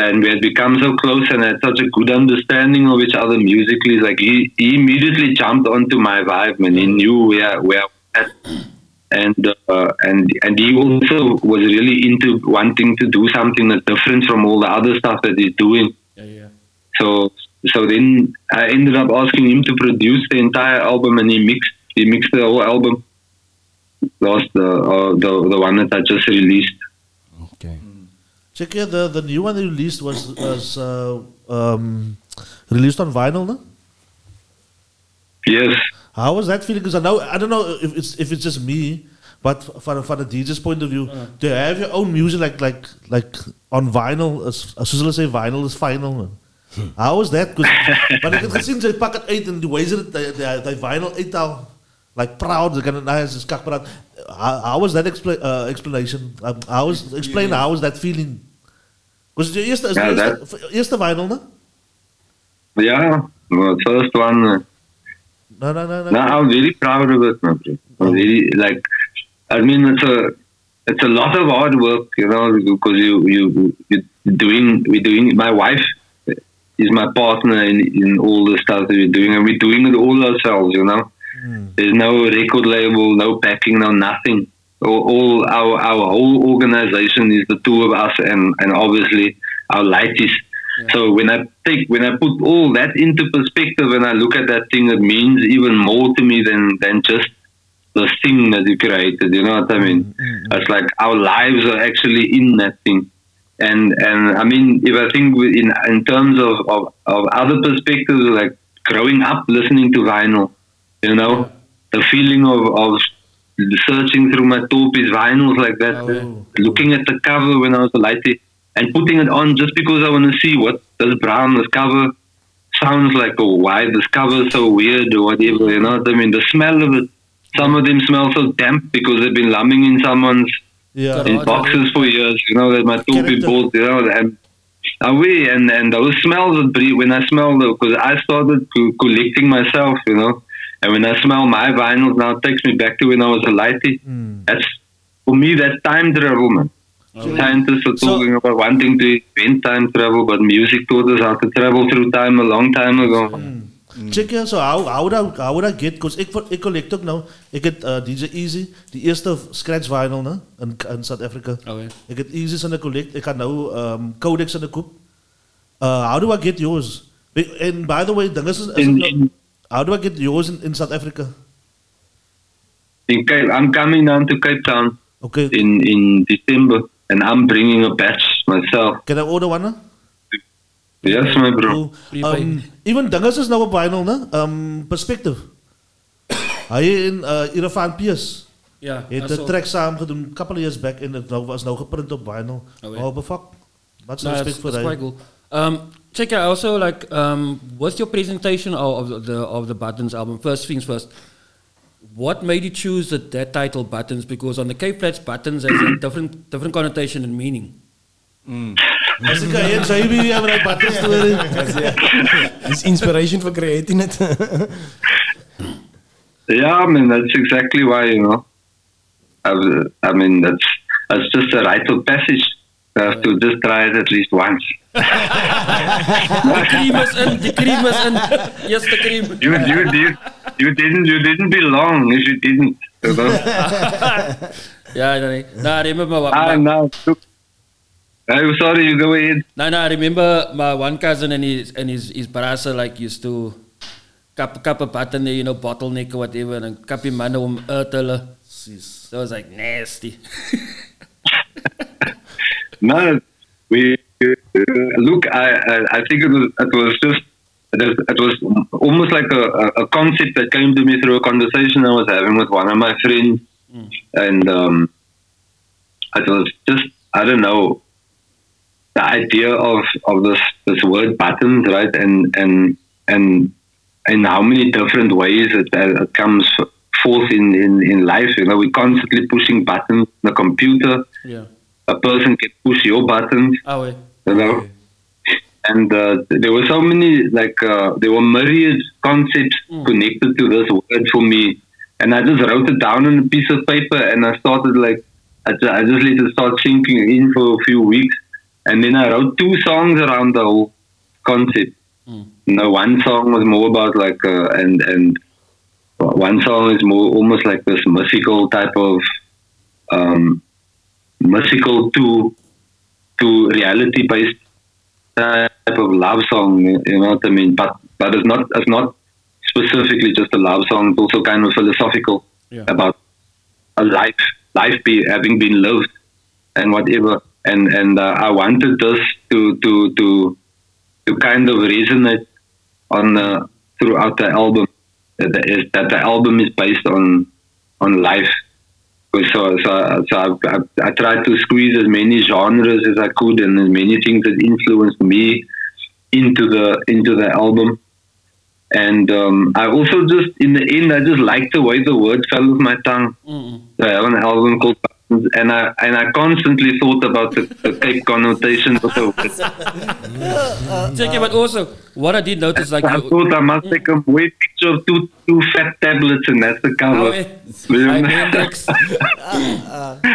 and we had become so close and had such a good understanding of each other musically. Like he, he immediately jumped onto my vibe, and He knew where where I was at. And uh, and and he also was really into wanting to do something that's different from all the other stuff that he's doing. Yeah, yeah. So so then I ended up asking him to produce the entire album, and he mixed he mixed the whole album. Lost the uh, the the one that I just released. Okay. Check here, the, the new one they released was was uh, um, released on vinyl, no? Yes. How was that feeling? Because I know I don't know if it's if it's just me, but from from the DJ's point of view, do you have your own music like like like on vinyl, as as soos hulle say, vinyl is final. Man. How was that? 'Cause- want ek het gesien sy pak dit uit en die wyse dit die, die, die vinyl uithaal. Like proud, ze kan het nou eens kak praat. How, how was that expla uh, explanation? Um, how was explain how was that feeling? Was het je eerste, is Ja, eerste, eerste vinyl, ne? Yeah. Well, first one. No, no, no, no. No, I'm very proud of it, man. bro. I'm oh. very like, I mean, it's a it's a lot of hard work, you know, because you you you doing we're doing. My wife is my partner in in all the stuff that we're doing, and we're doing it all ourselves, you know. Hmm. There's no record label, no backing, no nothing. All, all our our whole organization is the two of us, and and obviously our So when I take when I put all that into perspective and I look at that thing, it means even more to me than than just the thing that you created. You know what I mm, mean? Mm, mm. It's like our lives are actually in that thing. And and I mean, if I think in in terms of, of, of other perspectives, like growing up listening to vinyl, you know, the feeling of, of searching through my Topi's vinyls like that, oh. looking at the cover when I was a lighty, and putting it on just because I want to see what this brown, this cover sounds like, or why this cover is so weird, or whatever. You know what I mean? The smell of it. Some of them smell so damp because they've been lumbing in someone's Yeah. in boxes for years, you know, that my two people, you know, and and we and and those smells would breathe when I smell them because I started co- collecting myself, you know, and when I smell my vinyls now, it takes me back to when I was a lighty. Hmm. That's for me, that time travel, man. Scientists are So- talking about wanting to invent time travel, but music taught us how to travel through time a long time ago. Check here, so how, how, would I, how would I get, because ik, ik collect ook nou, ik heb uh, DJ Easy, die eerste scratch vinyl ne, in, in South Africa. Oh, ja. Ik heb Easy's in de collect, ik had nou um, Codex in de koop. Uh, how do I get yours? And by the way, is In- how do I get yours in, in South Africa? In Cape, I'm coming down to Cape Town Okay, in in December, and I'm bringing a batch myself. can I order one? ne? Yes, my bro. Cool. Prepaid. Um, even dinges is now op vinyl, ne? Um, perspective. Hy en uh, Irfan Piers. Ja, Het also- een track samen gedaan, couple of years back, en het nou, was nou geprint op vinyl. Oh, Oh, ja. but fuck. Wat No, respect it's, voor it's quite cool. Um, check out also like um, with your presentation of, of the of the Buttons album. First things first. What made you choose that, that title Buttons? Because on the Cape Flats Buttons has a different different connotation and meaning. Hmm. As ik aan zei, wie hebben dat buttons story. It's inspiration for creating it. Yeah, I mean that's exactly why you know. I, I mean that's that's just a rite of passage. I have to just try it at least once. The cream is in. The cream is in. yes, the cream. You you did you didn't you didn't belong if you didn't. You know? Yeah, no, no. no I remember. My, ah, my, no. I'm sorry. You go ahead. no, no, I remember my one cousin and his and his his brother like used to cup cup a button there, you know, bottleneck or whatever, and cup him man om urtelen. So it was like nasty. No, we look. I I, think it was it was just it was, almost like a, a, concept that came to me through a conversation I was having with one of my friends, and um, it was just I don't know the idea of of this this word buttons, right? And and and in how many different ways it, it comes forth in, in in life. You know, we're constantly pushing buttons. The computer yeah. a person can push your buttons, Oh. You know. And uh, there were so many, like, uh, there were myriad concepts connected to this word for me. And I just wrote it down on a piece of paper and I started, like, I just, I just let it start sinking in for a few weeks. and then I wrote two songs around the whole concept. You know, one song was more about like uh, and and one song is more almost like this mythical type of um, mythical to to reality based type of love song. You know what I mean? But but it's not it's not specifically just a love song. It's also kind of philosophical Yeah. about a life life be, having been lived and whatever. And and uh, I wanted this to to to to kind of resonate on uh, throughout the album. That the, that the album is based on on life. So so so I, I, I tried to squeeze as many genres as I could and as many things that influenced me into the into the album. And um, I also just in the end I just liked the way the word fell off my tongue. Mm-mm. I have an album called and I and I constantly thought about the, the Cape connotations of the it, but also, what I did notice, like, I you, thought I must take a way picture of two two fat tablets and that's the Oh, cover. eh,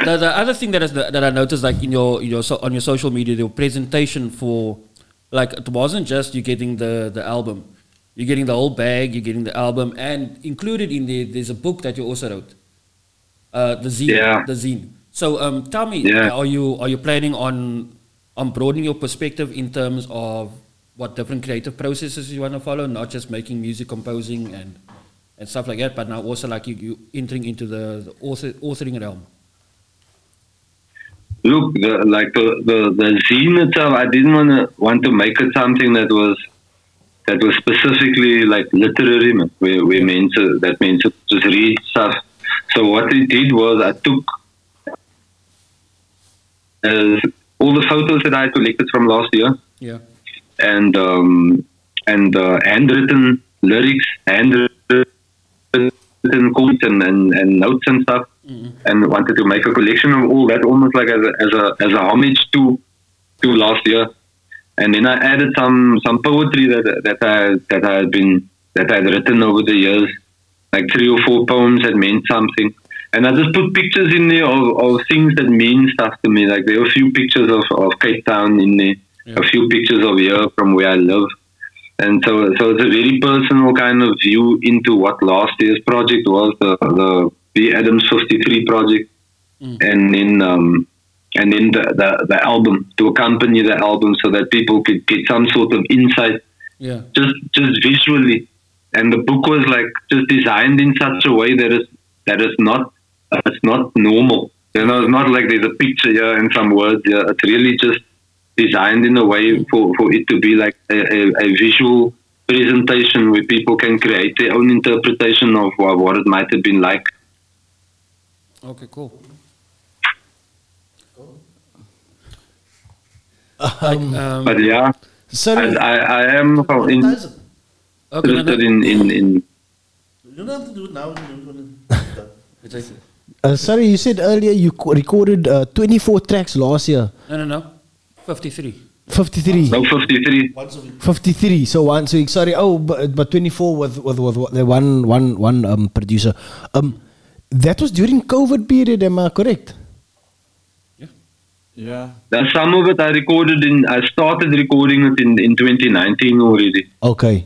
the, the other thing that is that I noticed, like in your, in your so, on your social media, your presentation for, like, it wasn't just you getting the the album, you're getting the whole bag, you're getting the album, and included in there, there's a book that you also wrote, uh, the zine, Yeah. the zine. So, um, tell me, Yeah. are you are you planning on on broadening your perspective in terms of what different creative processes you want to follow, not just making music, composing, and and stuff like that, but now also like you, you entering into the, the author, authoring realm. Look, the, like the, the the zine itself, I didn't want to want to make it something that was that was specifically like literary. We we meant to that means to just read stuff. So what I did was I took uh, all the photos that I collected from last year Yeah. and um, and uh, handwritten lyrics, handwritten quotes and, and, and notes and stuff, and wanted to make a collection of all that, almost like as a as a as a homage to to last year. And then I added some some poetry that that I that I had been that I had written over the years, like three or four poems that meant something. And I just put pictures in there of, of things that mean stuff to me. Like there are a few pictures of, of Cape Town in there, a few pictures of here from where I live. And so, so it's a very personal kind of view into what last year's project was, the, the B. Adams 53 project. And then, um, and then the, the, the album to accompany the album so that people could get some sort of insight Yeah. just just visually. And the book was like just designed in such a way that it's that it's not uh, it's not normal. You know, it's not like there's a picture here and some words here. It's really just designed in a way for, for it to be like a, a, a visual presentation where people can create their own interpretation of what, what it might have been like. Okay, cool. Like, um, But yeah, I, I, I am in, okay, no, interested no, in, in, in You don't have to do it now. You do it when it's done. uh, sorry, you said earlier you co- recorded uh, 24 tracks last year. no, no, no. 53. 53. no 53. Once a week. 53 so once a week sorry oh but, but 24 with with, with, with the one one one um producer um that was during covid period am i correct Yeah. Yeah. Now, some of it I recorded in, I started recording it in, in 2019 already. okay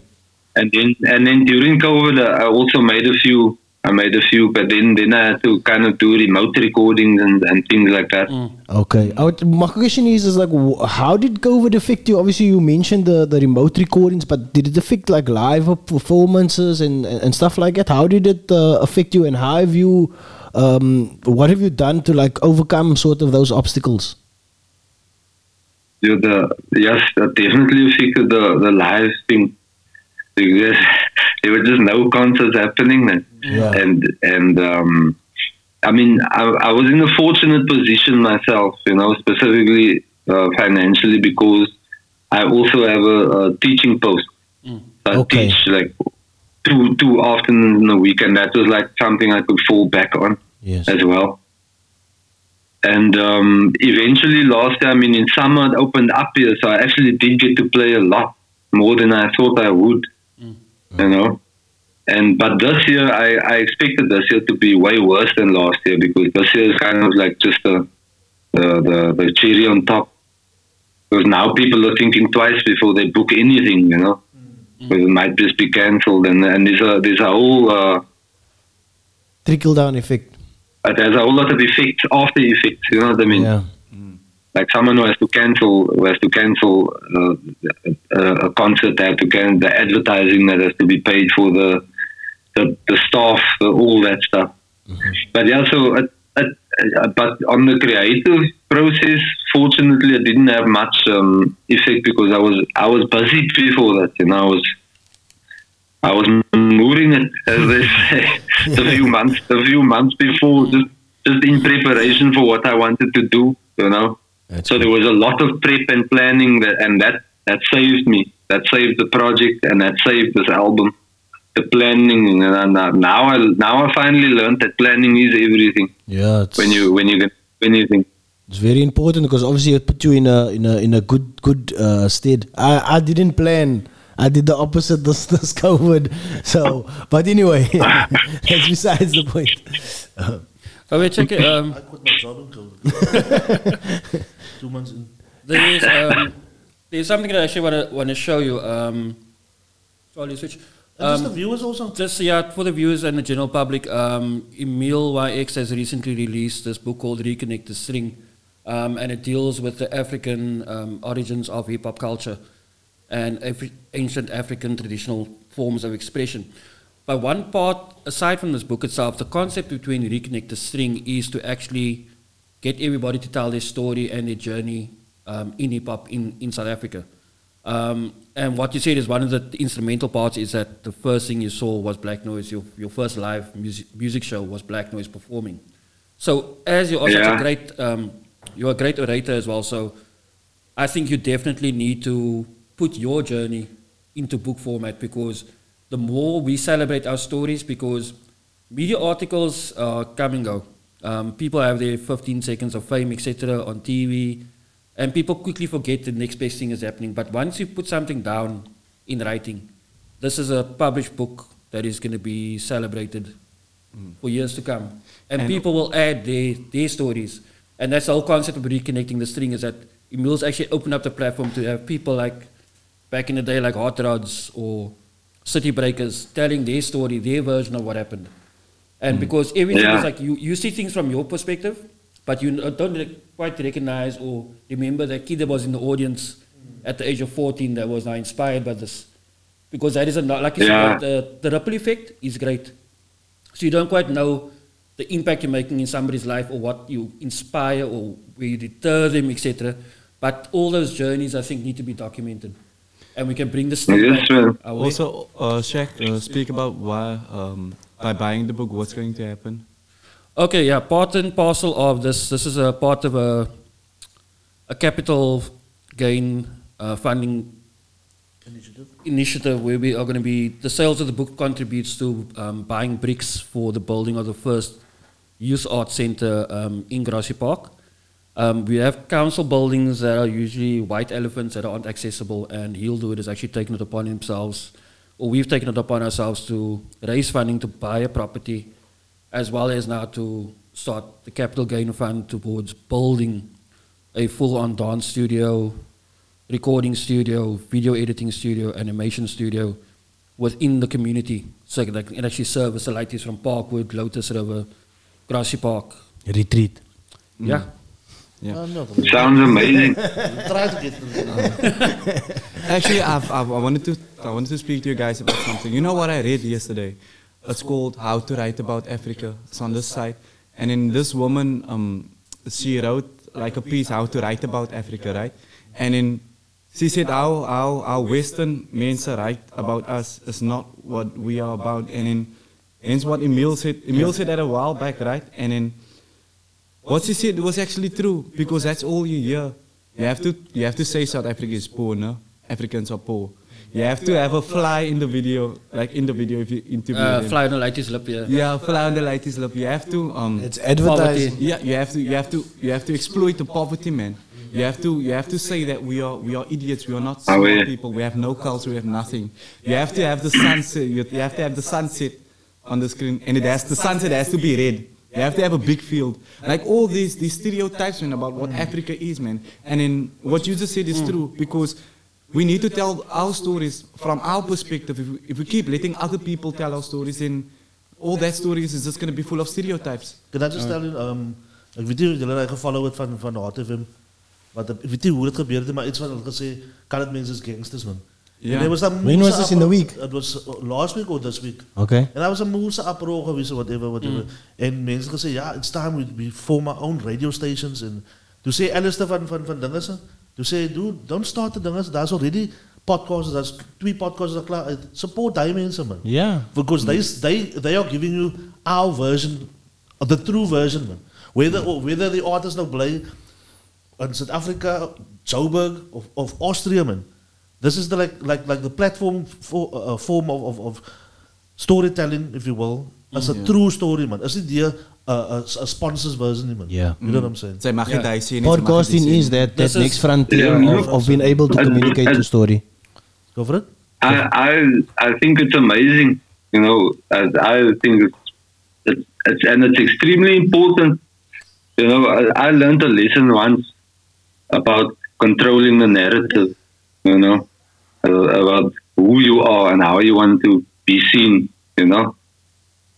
and then and then during COVID, I also made a few. I made a few, but then then I had to kind of do remote recordings and, and things like that. okay. I would- my question is, is like how did covid affect you? Obviously you mentioned the the remote recordings but did it affect like live performances and and stuff like that? How did it uh, affect you? And how have you um what have you done to like overcome sort of those obstacles? Yeah, the yes, that definitely affected the the live thing because there were just no concerts happening then, Yeah. and and um, I mean I, I was in a fortunate position myself, you know, specifically uh, financially because I also have a, a teaching post. I Okay. teach like two two afternoons in a week, and that was like something I could fall back on yes as well. And um, eventually, last year, I mean, in summer, it opened up here, so I actually did get to play a lot more than I thought I would. You know, and but this year, I, I expected this year to be way worse than last year because this year is kind of like just the the the, the cherry on top. Because now people are thinking twice before they book anything, you know, because it might just be cancelled, and and there's a there's a whole uh, Trickle down effect. uh, there's a whole lot of effects after effects, you know what I mean? Yeah. Like someone who has to cancel who has to cancel uh, a, a concert, they have to cancel the advertising that has to be paid for the the, the staff, the, all that stuff. But yeah, so it, it, uh, but on the creative process, fortunately, I didn't have much um, effect because I was I was busy before that. You know, I was I was moving it, as they say, a few months a few months before, just just in preparation for what I wanted to do. You know. That's So there was a lot of prep and planning, that, and that that saved me. That saved the project, and that saved this album. The planning, and now I now I finally learned that planning is everything. Yeah. It's, When you when you get when you think, It's very important because obviously it put you in a in a in a good good uh, state. I I didn't plan. I did the opposite this this COVID. So, but anyway, that's besides the point. Uh, Oh, wait, check it. Um, I quit my job in COVID. Two months in. there's um, there's something that I actually want to want to show you. Um, sorry, switch. And just the Um, viewers also. just yeah, for the viewers and the general public, um, Emile YX has recently released this book called Reconnect the String, um, and it deals with the African um, origins of hip hop culture and Afri- ancient African traditional forms of expression. But one part, aside from this book itself, the concept between Reconnect the String is to actually get everybody to tell their story and their journey um, in hip hop in, in South Africa. Um, and what you said is one of the instrumental parts is that the first thing you saw was Black Noise. Your, your first live music, music show was Black Noise performing. So as you're also Yeah. a great, um, you're a great orator as well. So I think you definitely need to put your journey into book format because the more we celebrate our stories, because media articles uh, come and go. Um, people have their 15 seconds of fame, etc., on TV, and people quickly forget the next best thing is happening. But once you put something down in writing, this is a published book that is going to be celebrated for years to come, and, And- people will add their their stories, and that's the whole concept of reconnecting the string is that Emile's actually opened up the platform to have people like back in the day, like Hot Rods or City Breakers, telling their story, their version of what happened. And because everything Yeah. is like you, you see things from your perspective, but you don't re- quite recognize or remember that kid that was in the audience at the age of 14 that was now inspired by this. Because that is a, not- like you Yeah. said, the, the ripple effect is great. So you don't quite know the impact you're making in somebody's life or what you inspire or where you deter them, etc. But all those journeys, I think, need to be documented. And we can bring the story Yes, back man. Also, uh, Shaq, uh, speak about why, um, by buying the book, what's going to happen. Okay, yeah, part and parcel of this. This is a part of a a capital gain uh, funding Initiative. initiative where we are going to be the sales of the book contributes to um, buying bricks for the building of the first youth art center um, in Grassy Park. Um, we have council buildings that are usually white elephants that aren't accessible, and Heal the Hood has actually taken it upon themselves, or we've taken it upon ourselves to raise funding to buy a property, as well as now to start the capital gain fund towards building a full-on dance studio, recording studio, video editing studio, animation studio within the community. So that it can actually service the ladies from Parkwood, Lotus River, Grassy Park. retreat. Yeah. Yeah. Ah, no, sounds amazing. Try to get. Actually, I've, I've, I wanted to I wanted to speak to you guys about something. You know what I read yesterday? It's called How to Write About Africa. It's on this site, and in this woman, um, she wrote like a piece how to write about Africa, right? And in she said how how how Western men write about us is not what we are about, and in it's what Emile said. Emile said that a while back, right? And in what she said was actually true because that's all you hear. You have to you have to say South Africa is poor, no? Africans are poor. You have to have a fly in the video, like in the video if you interview Uh, them. fly on the ladies lip, yeah. Yeah, fly on the latest love. You have to um It's advertising. yeah, you have to you have to you have to exploit the poverty, man. You have to you have to say that we are we are idiots. We are not Oh, smart yeah. people. We have no culture. We have nothing. You have to have the sunset. You you have to have the sunset on the screen, and it has the sunset has to be red. You You have to have a big field. Like all these these stereotypes man, about what Africa is, man. And then what you just said is true because we need to tell our stories from our perspective. If we, if we keep letting other people tell our stories, then all that stories is just going to be full of stereotypes. Can I just tell you, um, ek weet nie of julle daai gefollow het van van Hot FM, wat ek weet nie hoe dit gebeur het nie, maar iets wat hulle gesê, kan dit mense is gangsters man. Ja. En there was some When was this in the week? It was uh, last week or this week. Okay. And En daar was 'n moose uproar gewees of whatever whatever. En mense gesê ja, it's time we, we form our own radio stations en toe sê Alistair van van van dinge se, toe sê dude, don't start the dinge, daar's already podcasts, daar's twee podcasts klaar. uit. Support mense man. Yeah. Because they, they, they are giving you our version, of the true version, man. Whether, or whether the artists now play in South Africa, Joburg, of, of Austria, man. This is the like, like, like the platform for, uh, form of, of, of storytelling, if you will. As a true story, man. As it there, uh, a, a sponsor's version, man. Yeah. You know what I'm saying? Sy mag nie Ja. daai sê nie. sy mag nie Podcasting is that, that This is- next frontier Yeah. of, of being able to And- communicate and- your story. Go for it. I, I I think it's amazing. You know, I, I think it's, it's, it's and it's extremely important. You know, I, I learned a lesson once about controlling the narrative. You know, uh, about who you are and how you want to be seen. You know,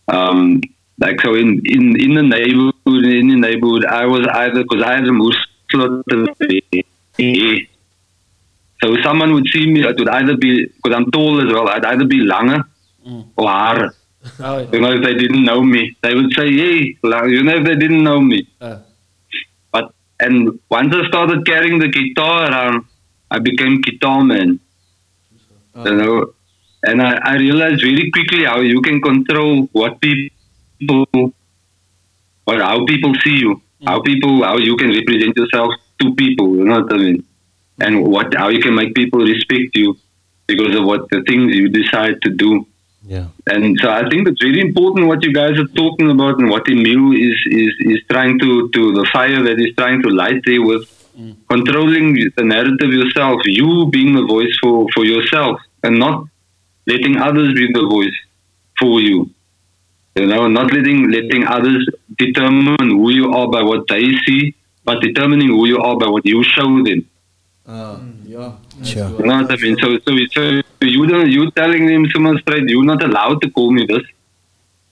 um, like so in, in in the neighborhood in the neighborhood, I was either because I had a moose slot so someone would see me, it would either be, because I'm tall as well, I'd either be langer or hare. Oh, You know, if they didn't know me, they would say, hey, you know, if they didn't know me. uh, But, and once I started carrying the guitar around, I became guitar man. You know, and I, I realized very quickly how you can control what people, or how people see you, how mm. people, how you can represent yourself to people. You know what I mean? And mm. what, how you can make people respect you because of what the things you decide to do. Yeah. And so I think it's really important what you guys are talking about and what Emile is, is, is trying to, to, the fire that he's trying to light there with mm. controlling the narrative yourself, you being the voice for, for yourself and not letting others be the voice for you. You know, not letting, letting others determine who you are by what they see, but determining who you are by what you show them. Uh, yeah. Sure. You know what I mean? So, so, so you don't, you telling them someone straight, you're not allowed to call me this.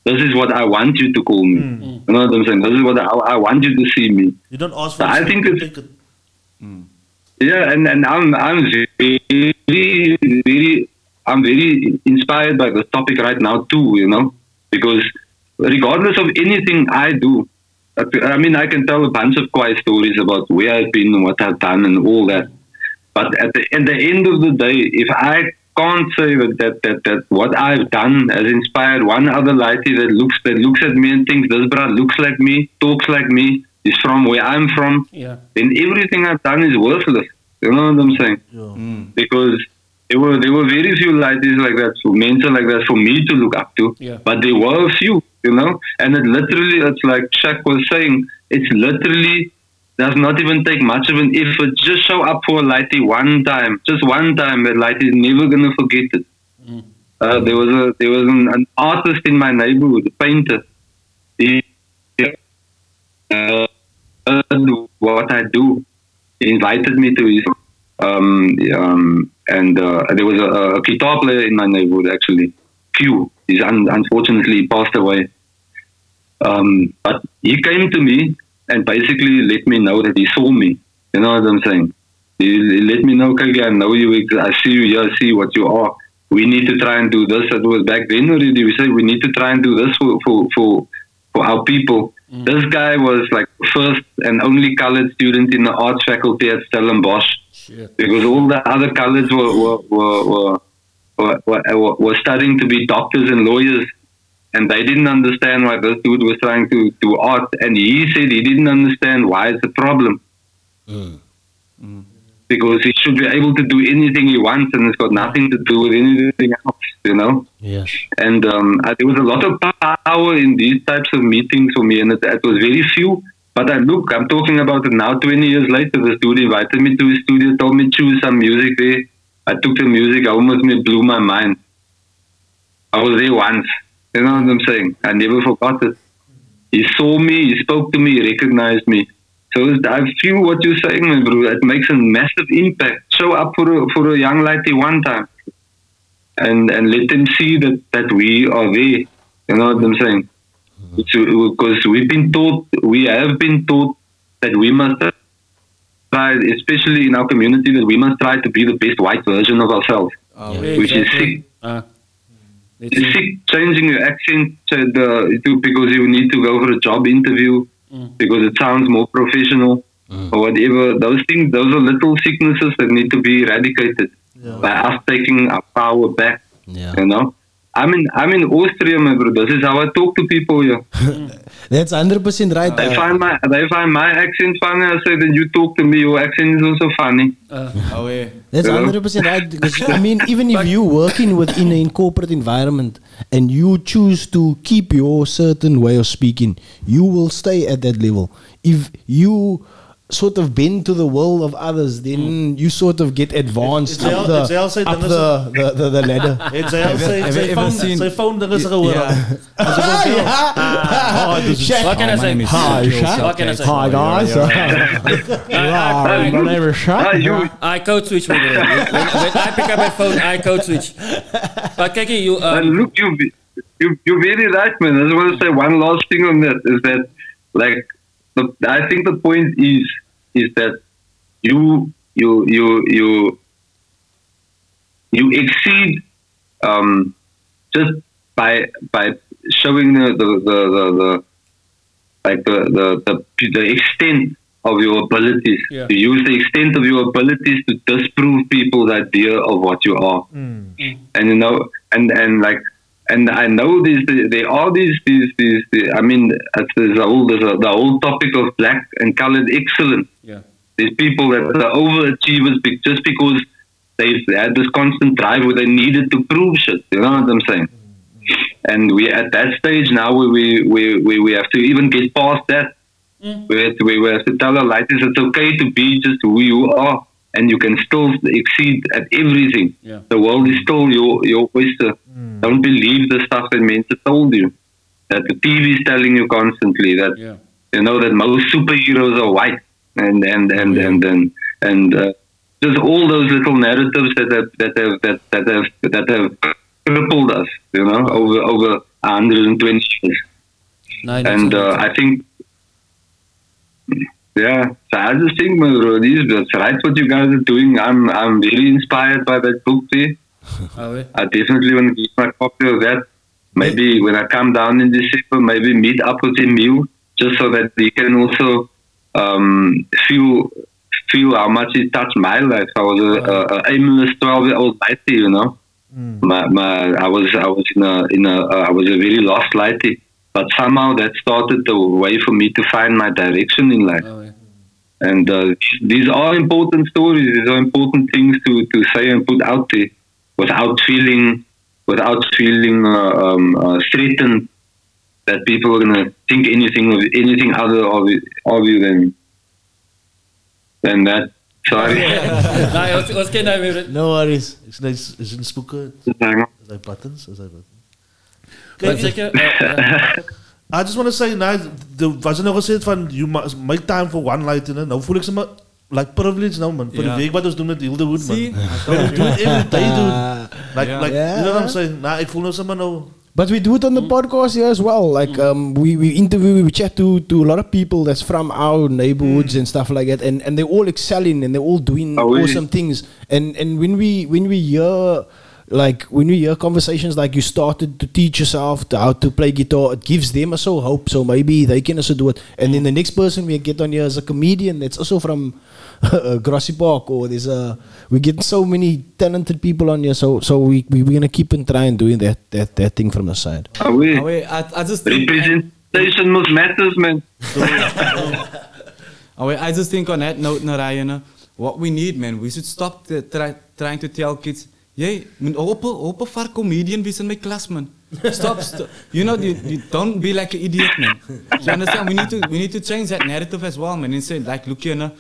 This is what I want you to call me. You know what I'm saying? This is what I, I want you to see me. You don't ask for I think it's- take it. Yeah, and, and I'm I'm very very I'm very inspired by this topic right now too. You know, because regardless of anything I do, I mean I can tell a bunch of quiet stories about where I've been and what I've done and all that. But at the at the end of the day, if I can't say that that, that, that what I've done has inspired one other lighty that looks that looks at me and thinks this brat looks like me, talks like me, is from where I'm from, yeah. then everything I've done is worthless. You know what I'm saying? Yeah. Mm. Because there were there were very few lighties like that, for like that, for me to look up to. Yeah. But there were a few, you know. And it literally, it's like Shaq was saying, it's literally does not even take much of an effort. Just show up for a lighty one time, just one time. That lighty is never gonna forget it. Uh, there was a there was an, an artist in my neighborhood, a painter. He, uh, what I do. He invited me to his um, um, and uh, there was a, a guitar player in my neighborhood actually. Q. He's un- unfortunately passed away. Um, but he came to me and basically let me know that he saw me. You know what I'm saying? He, he let me know, okay, I know you. I see you here. I see what you are. We need to try and do this. It was back then already. We said we need to try and do this for for for, for our people. This guy was like first and only colored student in the arts faculty at Stellenbosch Shit. because all the other colors were were were, were, were, were, were studying to be doctors and lawyers, and they didn't understand why this dude was trying to do art, and he said he didn't understand why it's a problem. Because he should be able to do anything he wants, and it's got nothing to do with anything else, you know. Yes. And um, uh, there was a lot of power in these types of meetings for me, and it, it was very few. But I look, I'm talking about it now. Twenty years later, the studio invited me to his studio, told me to choose some music there. I took the music, I almost me blew my mind. I was there once. You know what I'm saying? I never forgot it. he saw me, he spoke to me, he recognized me. So I feel what you're saying, man, bro. It makes a massive impact. Show up for a, for a young lady one time, and and let them see that that we are there. You know what I'm saying? Because we've been taught, we have been taught that we must try, especially in our community, that we must try to be the best white version of ourselves, Oh, Yeah, which is sick. Uh, It's sick changing your accent to the, to, because you need to go for a job interview hmm. because it sounds more professional hmm. or whatever. Those things, those are little sicknesses that need to be eradicated by us taking our power back. Yeah. You know, I'm in I'm in Austria, my bro. This is how I talk to people here. That's 100% right. They uh, find my they find my accent funny. I say that you talk to me, your accent is also funny. oh, yeah. That's 100% right. Because, I mean, even if you're working within a corporate environment and you choose to keep your certain way of speaking, you will stay at that level. If you sort of bend to the will of others, then you sort of get advanced It's- up, the, it's al- up the, the, the, the ladder. Het sy Have you- have you ever seen- sy phone dinge se gehoor. Yeah. As ek hom bel. Ah, Oh, dis What can I say? Hi, Shaq. What can I say? Hi, guys. I, My name is Shaq. Ah, I code switch with it. When, when I pick up my phone, I code switch. But Keki, you um, look, you, you, you're very right, man. I just want to say one last thing on that is that, like, the, I think the point is is that you you you you you exceed um, just by by showing the the, the, the, the like the, the, the, the extent of your abilities. Yeah. To use the extent of your abilities to disprove people's idea of what you are and you know, and and like, and I know these there are these these these. these I mean, there's a whole there's a, the whole topic of black and colored excellence. yeah, There's people that are overachievers just because they've had this constant drive where they needed to prove shit. You know what I'm saying? And we're at that stage now where we we, we, we have to even get past that. Mm. We, have to, we have to tell our lighters it's okay to be just who you are, and you can still exceed at everything. Yeah. The world is still your your oyster. Don't believe the stuff that men told you. That the TV is telling you constantly that yeah. you know that most superheroes are white and and and and and, and uh, just all those little narratives that have that have that, that have that have crippled us you know over over 120 years Nine and uh, I think yeah so I just think my bro, these that's right what you guys are doing I'm I'm very inspired by that book there oh. I definitely want to get my copy of that. Maybe when I come down in December, maybe meet up with Emile just so that he can also um, feel feel how much he touched my life. I was a, a, a aimless twelve year old lady, you know. My, my I was I was in a in a uh, I was a very lost lady, but somehow that started the way for me to find my direction in life. Oh, yeah. And uh, these are important stories. These are important things to, to say and put out there without feeling without feeling uh, um, uh, threatened that people are gonna think anything of anything other of, it- of you than than that. Sorry. Nee, ons, ons ken nou weer. No worries. Is dit is dit spoeke? Hang. Is hy buttons? Is hy buttons? Wat sê jy? Uh, I just want to say, nou, de, was nog gezegd van, you must make time for one light, you know? Nou voel ik ze like privilege nou, man. Voor Ja. de week wat we doen met Heal the Hood, man. See? We do it every day, dude. Like, Ja. like, Ja. you know what I'm saying? Nou, ik voel nou zeg maar nou, But we do it on the hmm? podcast here as well. Like hmm. um, we, we interview, we chat to, to a lot of people that's from our neighborhoods hmm. and stuff like that, and, and they're all excelling and they're all doing Oh, really? awesome things. And and when we when we hear like when you hear conversations like you started to teach yourself to how to play guitar, it gives them also hope. So maybe they can also do it. And then the next person we get on here is a comedian that's also from uh, Grassy Park, or there's a we get so many talented people on here. So so we we we're gonna keep on trying doing that that that thing from the side. Are we? Oh, wait, I, I just think, Representation must matters, man. oh, wait, I just think on that note, Narayana, what we need, man, we should stop the, try, trying to tell kids, Jy, moet op op 'n far comedian wees in my klas man. Stop, stop. You know, you, you don't be like an idiot man. You understand? We need to we need to change that narrative as well, man. And say like, look here, no,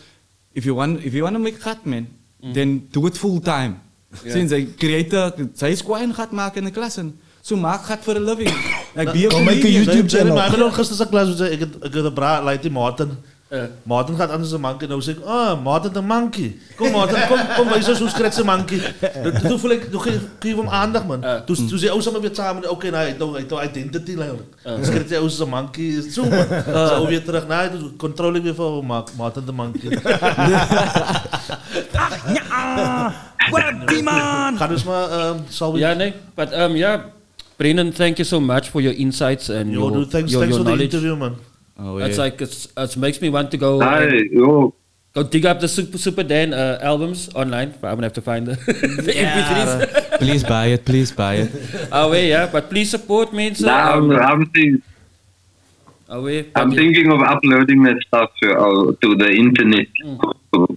if you want if you want to make gat man, then do it full time. Sinds hy creator, sy is kwaai en gat maak in die klas en So maak gaat for a living. Like be a Kom, make a comedian. YouTube channel. ik ben ook gisteren zijn klas, ik heb ik heb een bra, like die Martin. Eh. Martin gaat anders een monkey. Nou zeg ik, ah, Martin de monkey. Kom Martin, kom, kom, wijs eens hoe skret ze monkey. Toen- Toen voel ik, toen geef geef hem aandacht man. Eh. Toen toen zei samen weer samen, oké, nou, ik nou, ik nou identity jy ons een monkey, zo man. Zo weer terug, nou, toen controle ik weer voor Ma- Martin de monkey. Ga dus maar, um, zal we... Yeah, nee. But um, yeah, Brendan, thank you so much for your insights and Yo, your, dude, thanks, your, thanks your for the knowledge. interview man. Oh, It's like it's, it makes me want to go Hi, and go dig up the Super Super Dan uh, albums online. But I'm gonna have to find the, the MP3s. please buy it, please buy it. oh wait, yeah. But please support me. So, Now I'm, um, I'm, think, oh wait, I'm but- thinking of uploading that stuff uh, to the internet for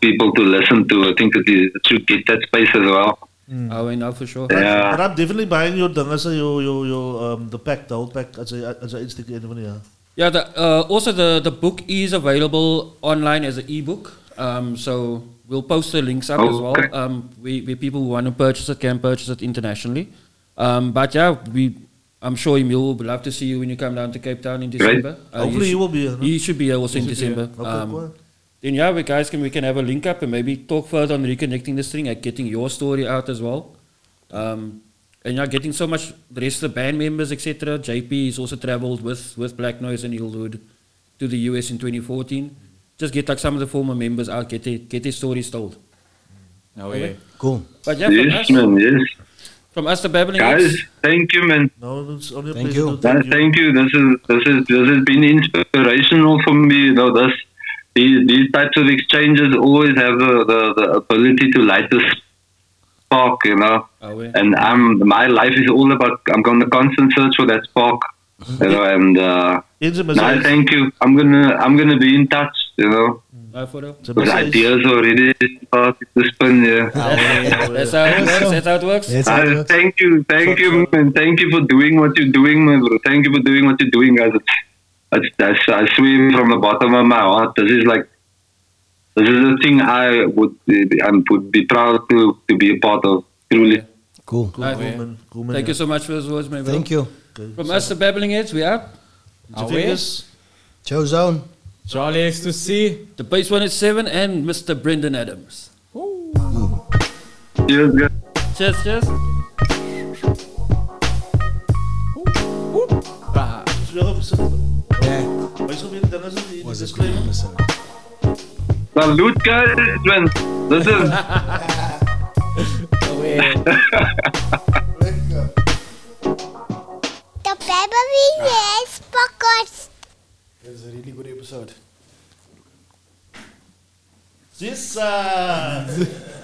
people to listen to. I think it, is, it should get that space as well. Oh wait, no, for sure. Yeah. But I'm definitely buying your dinner, so your, your, your, um, the pack, the whole pack, as a, as a instinct, yeah. Yeah, the, uh, also the, the book is available online as an ebook. Um, so we'll post the links up as well. Okay. Um, we, we people who want to purchase it can purchase it internationally. Um, but yeah, we I'm sure Emile would love to see you when you come down to Cape Town in December. Uh, Hopefully you he will be here. no? He should be here also in should be here. December. Okay, Um. Then yeah, we guys can we can have a link up and maybe talk further on reconnecting this thing and getting your story out as well. Um, and yeah, getting so much the rest of the band members, etc. JP has also travelled with with Black Noise and Heal the Hood to the US in 2014. Just get like some of the former members out, get their get their stories told. Oh, yeah. Cool. But yeah, from Yes, us, man, yes. from us the babbling Guys, Heads, thank you, man. No, it's only a Thank you. to Uh, thank you. This is this is this has been inspirational for me. You know, this these these types of exchanges always have the, the, the ability to light the spark. You know, oh, yeah. and I'm my life is all about. I'm going to constant search for that spark. You know, and uh, Eens een no, thank you. I'm gonna I'm gonna be in touch. You know, Uh, for real. It's a with ideas already started to spin. Yeah. That's how it works. That's how it works. That's how it Uh, thank you, thank you, man. Thank you for doing what you're doing, man, bro. Thank you for doing what you're doing, guys. It's, it's, that's, I swear from the bottom of my heart, this is like, this is a thing I would, uh, I would be proud to, to be a part of. Truly. Cool. Cool, Right. cool, man. Cool, man. Thank you so much for those words, my bro. Thank you. From us the babbling heads, we out. Your fingers. Ciao Zone. Charlie X2C. The base one is seven and Mr. Brandan Adams. Cheers, guys. Cheers, cheers. Ja, we zitten- Yeah. wij zullen weer dinner zitten, die Was a disclaimer. good episode. Salute, guys, man. This is, The Peppermint Podcast. That's a really good episode. Sissa!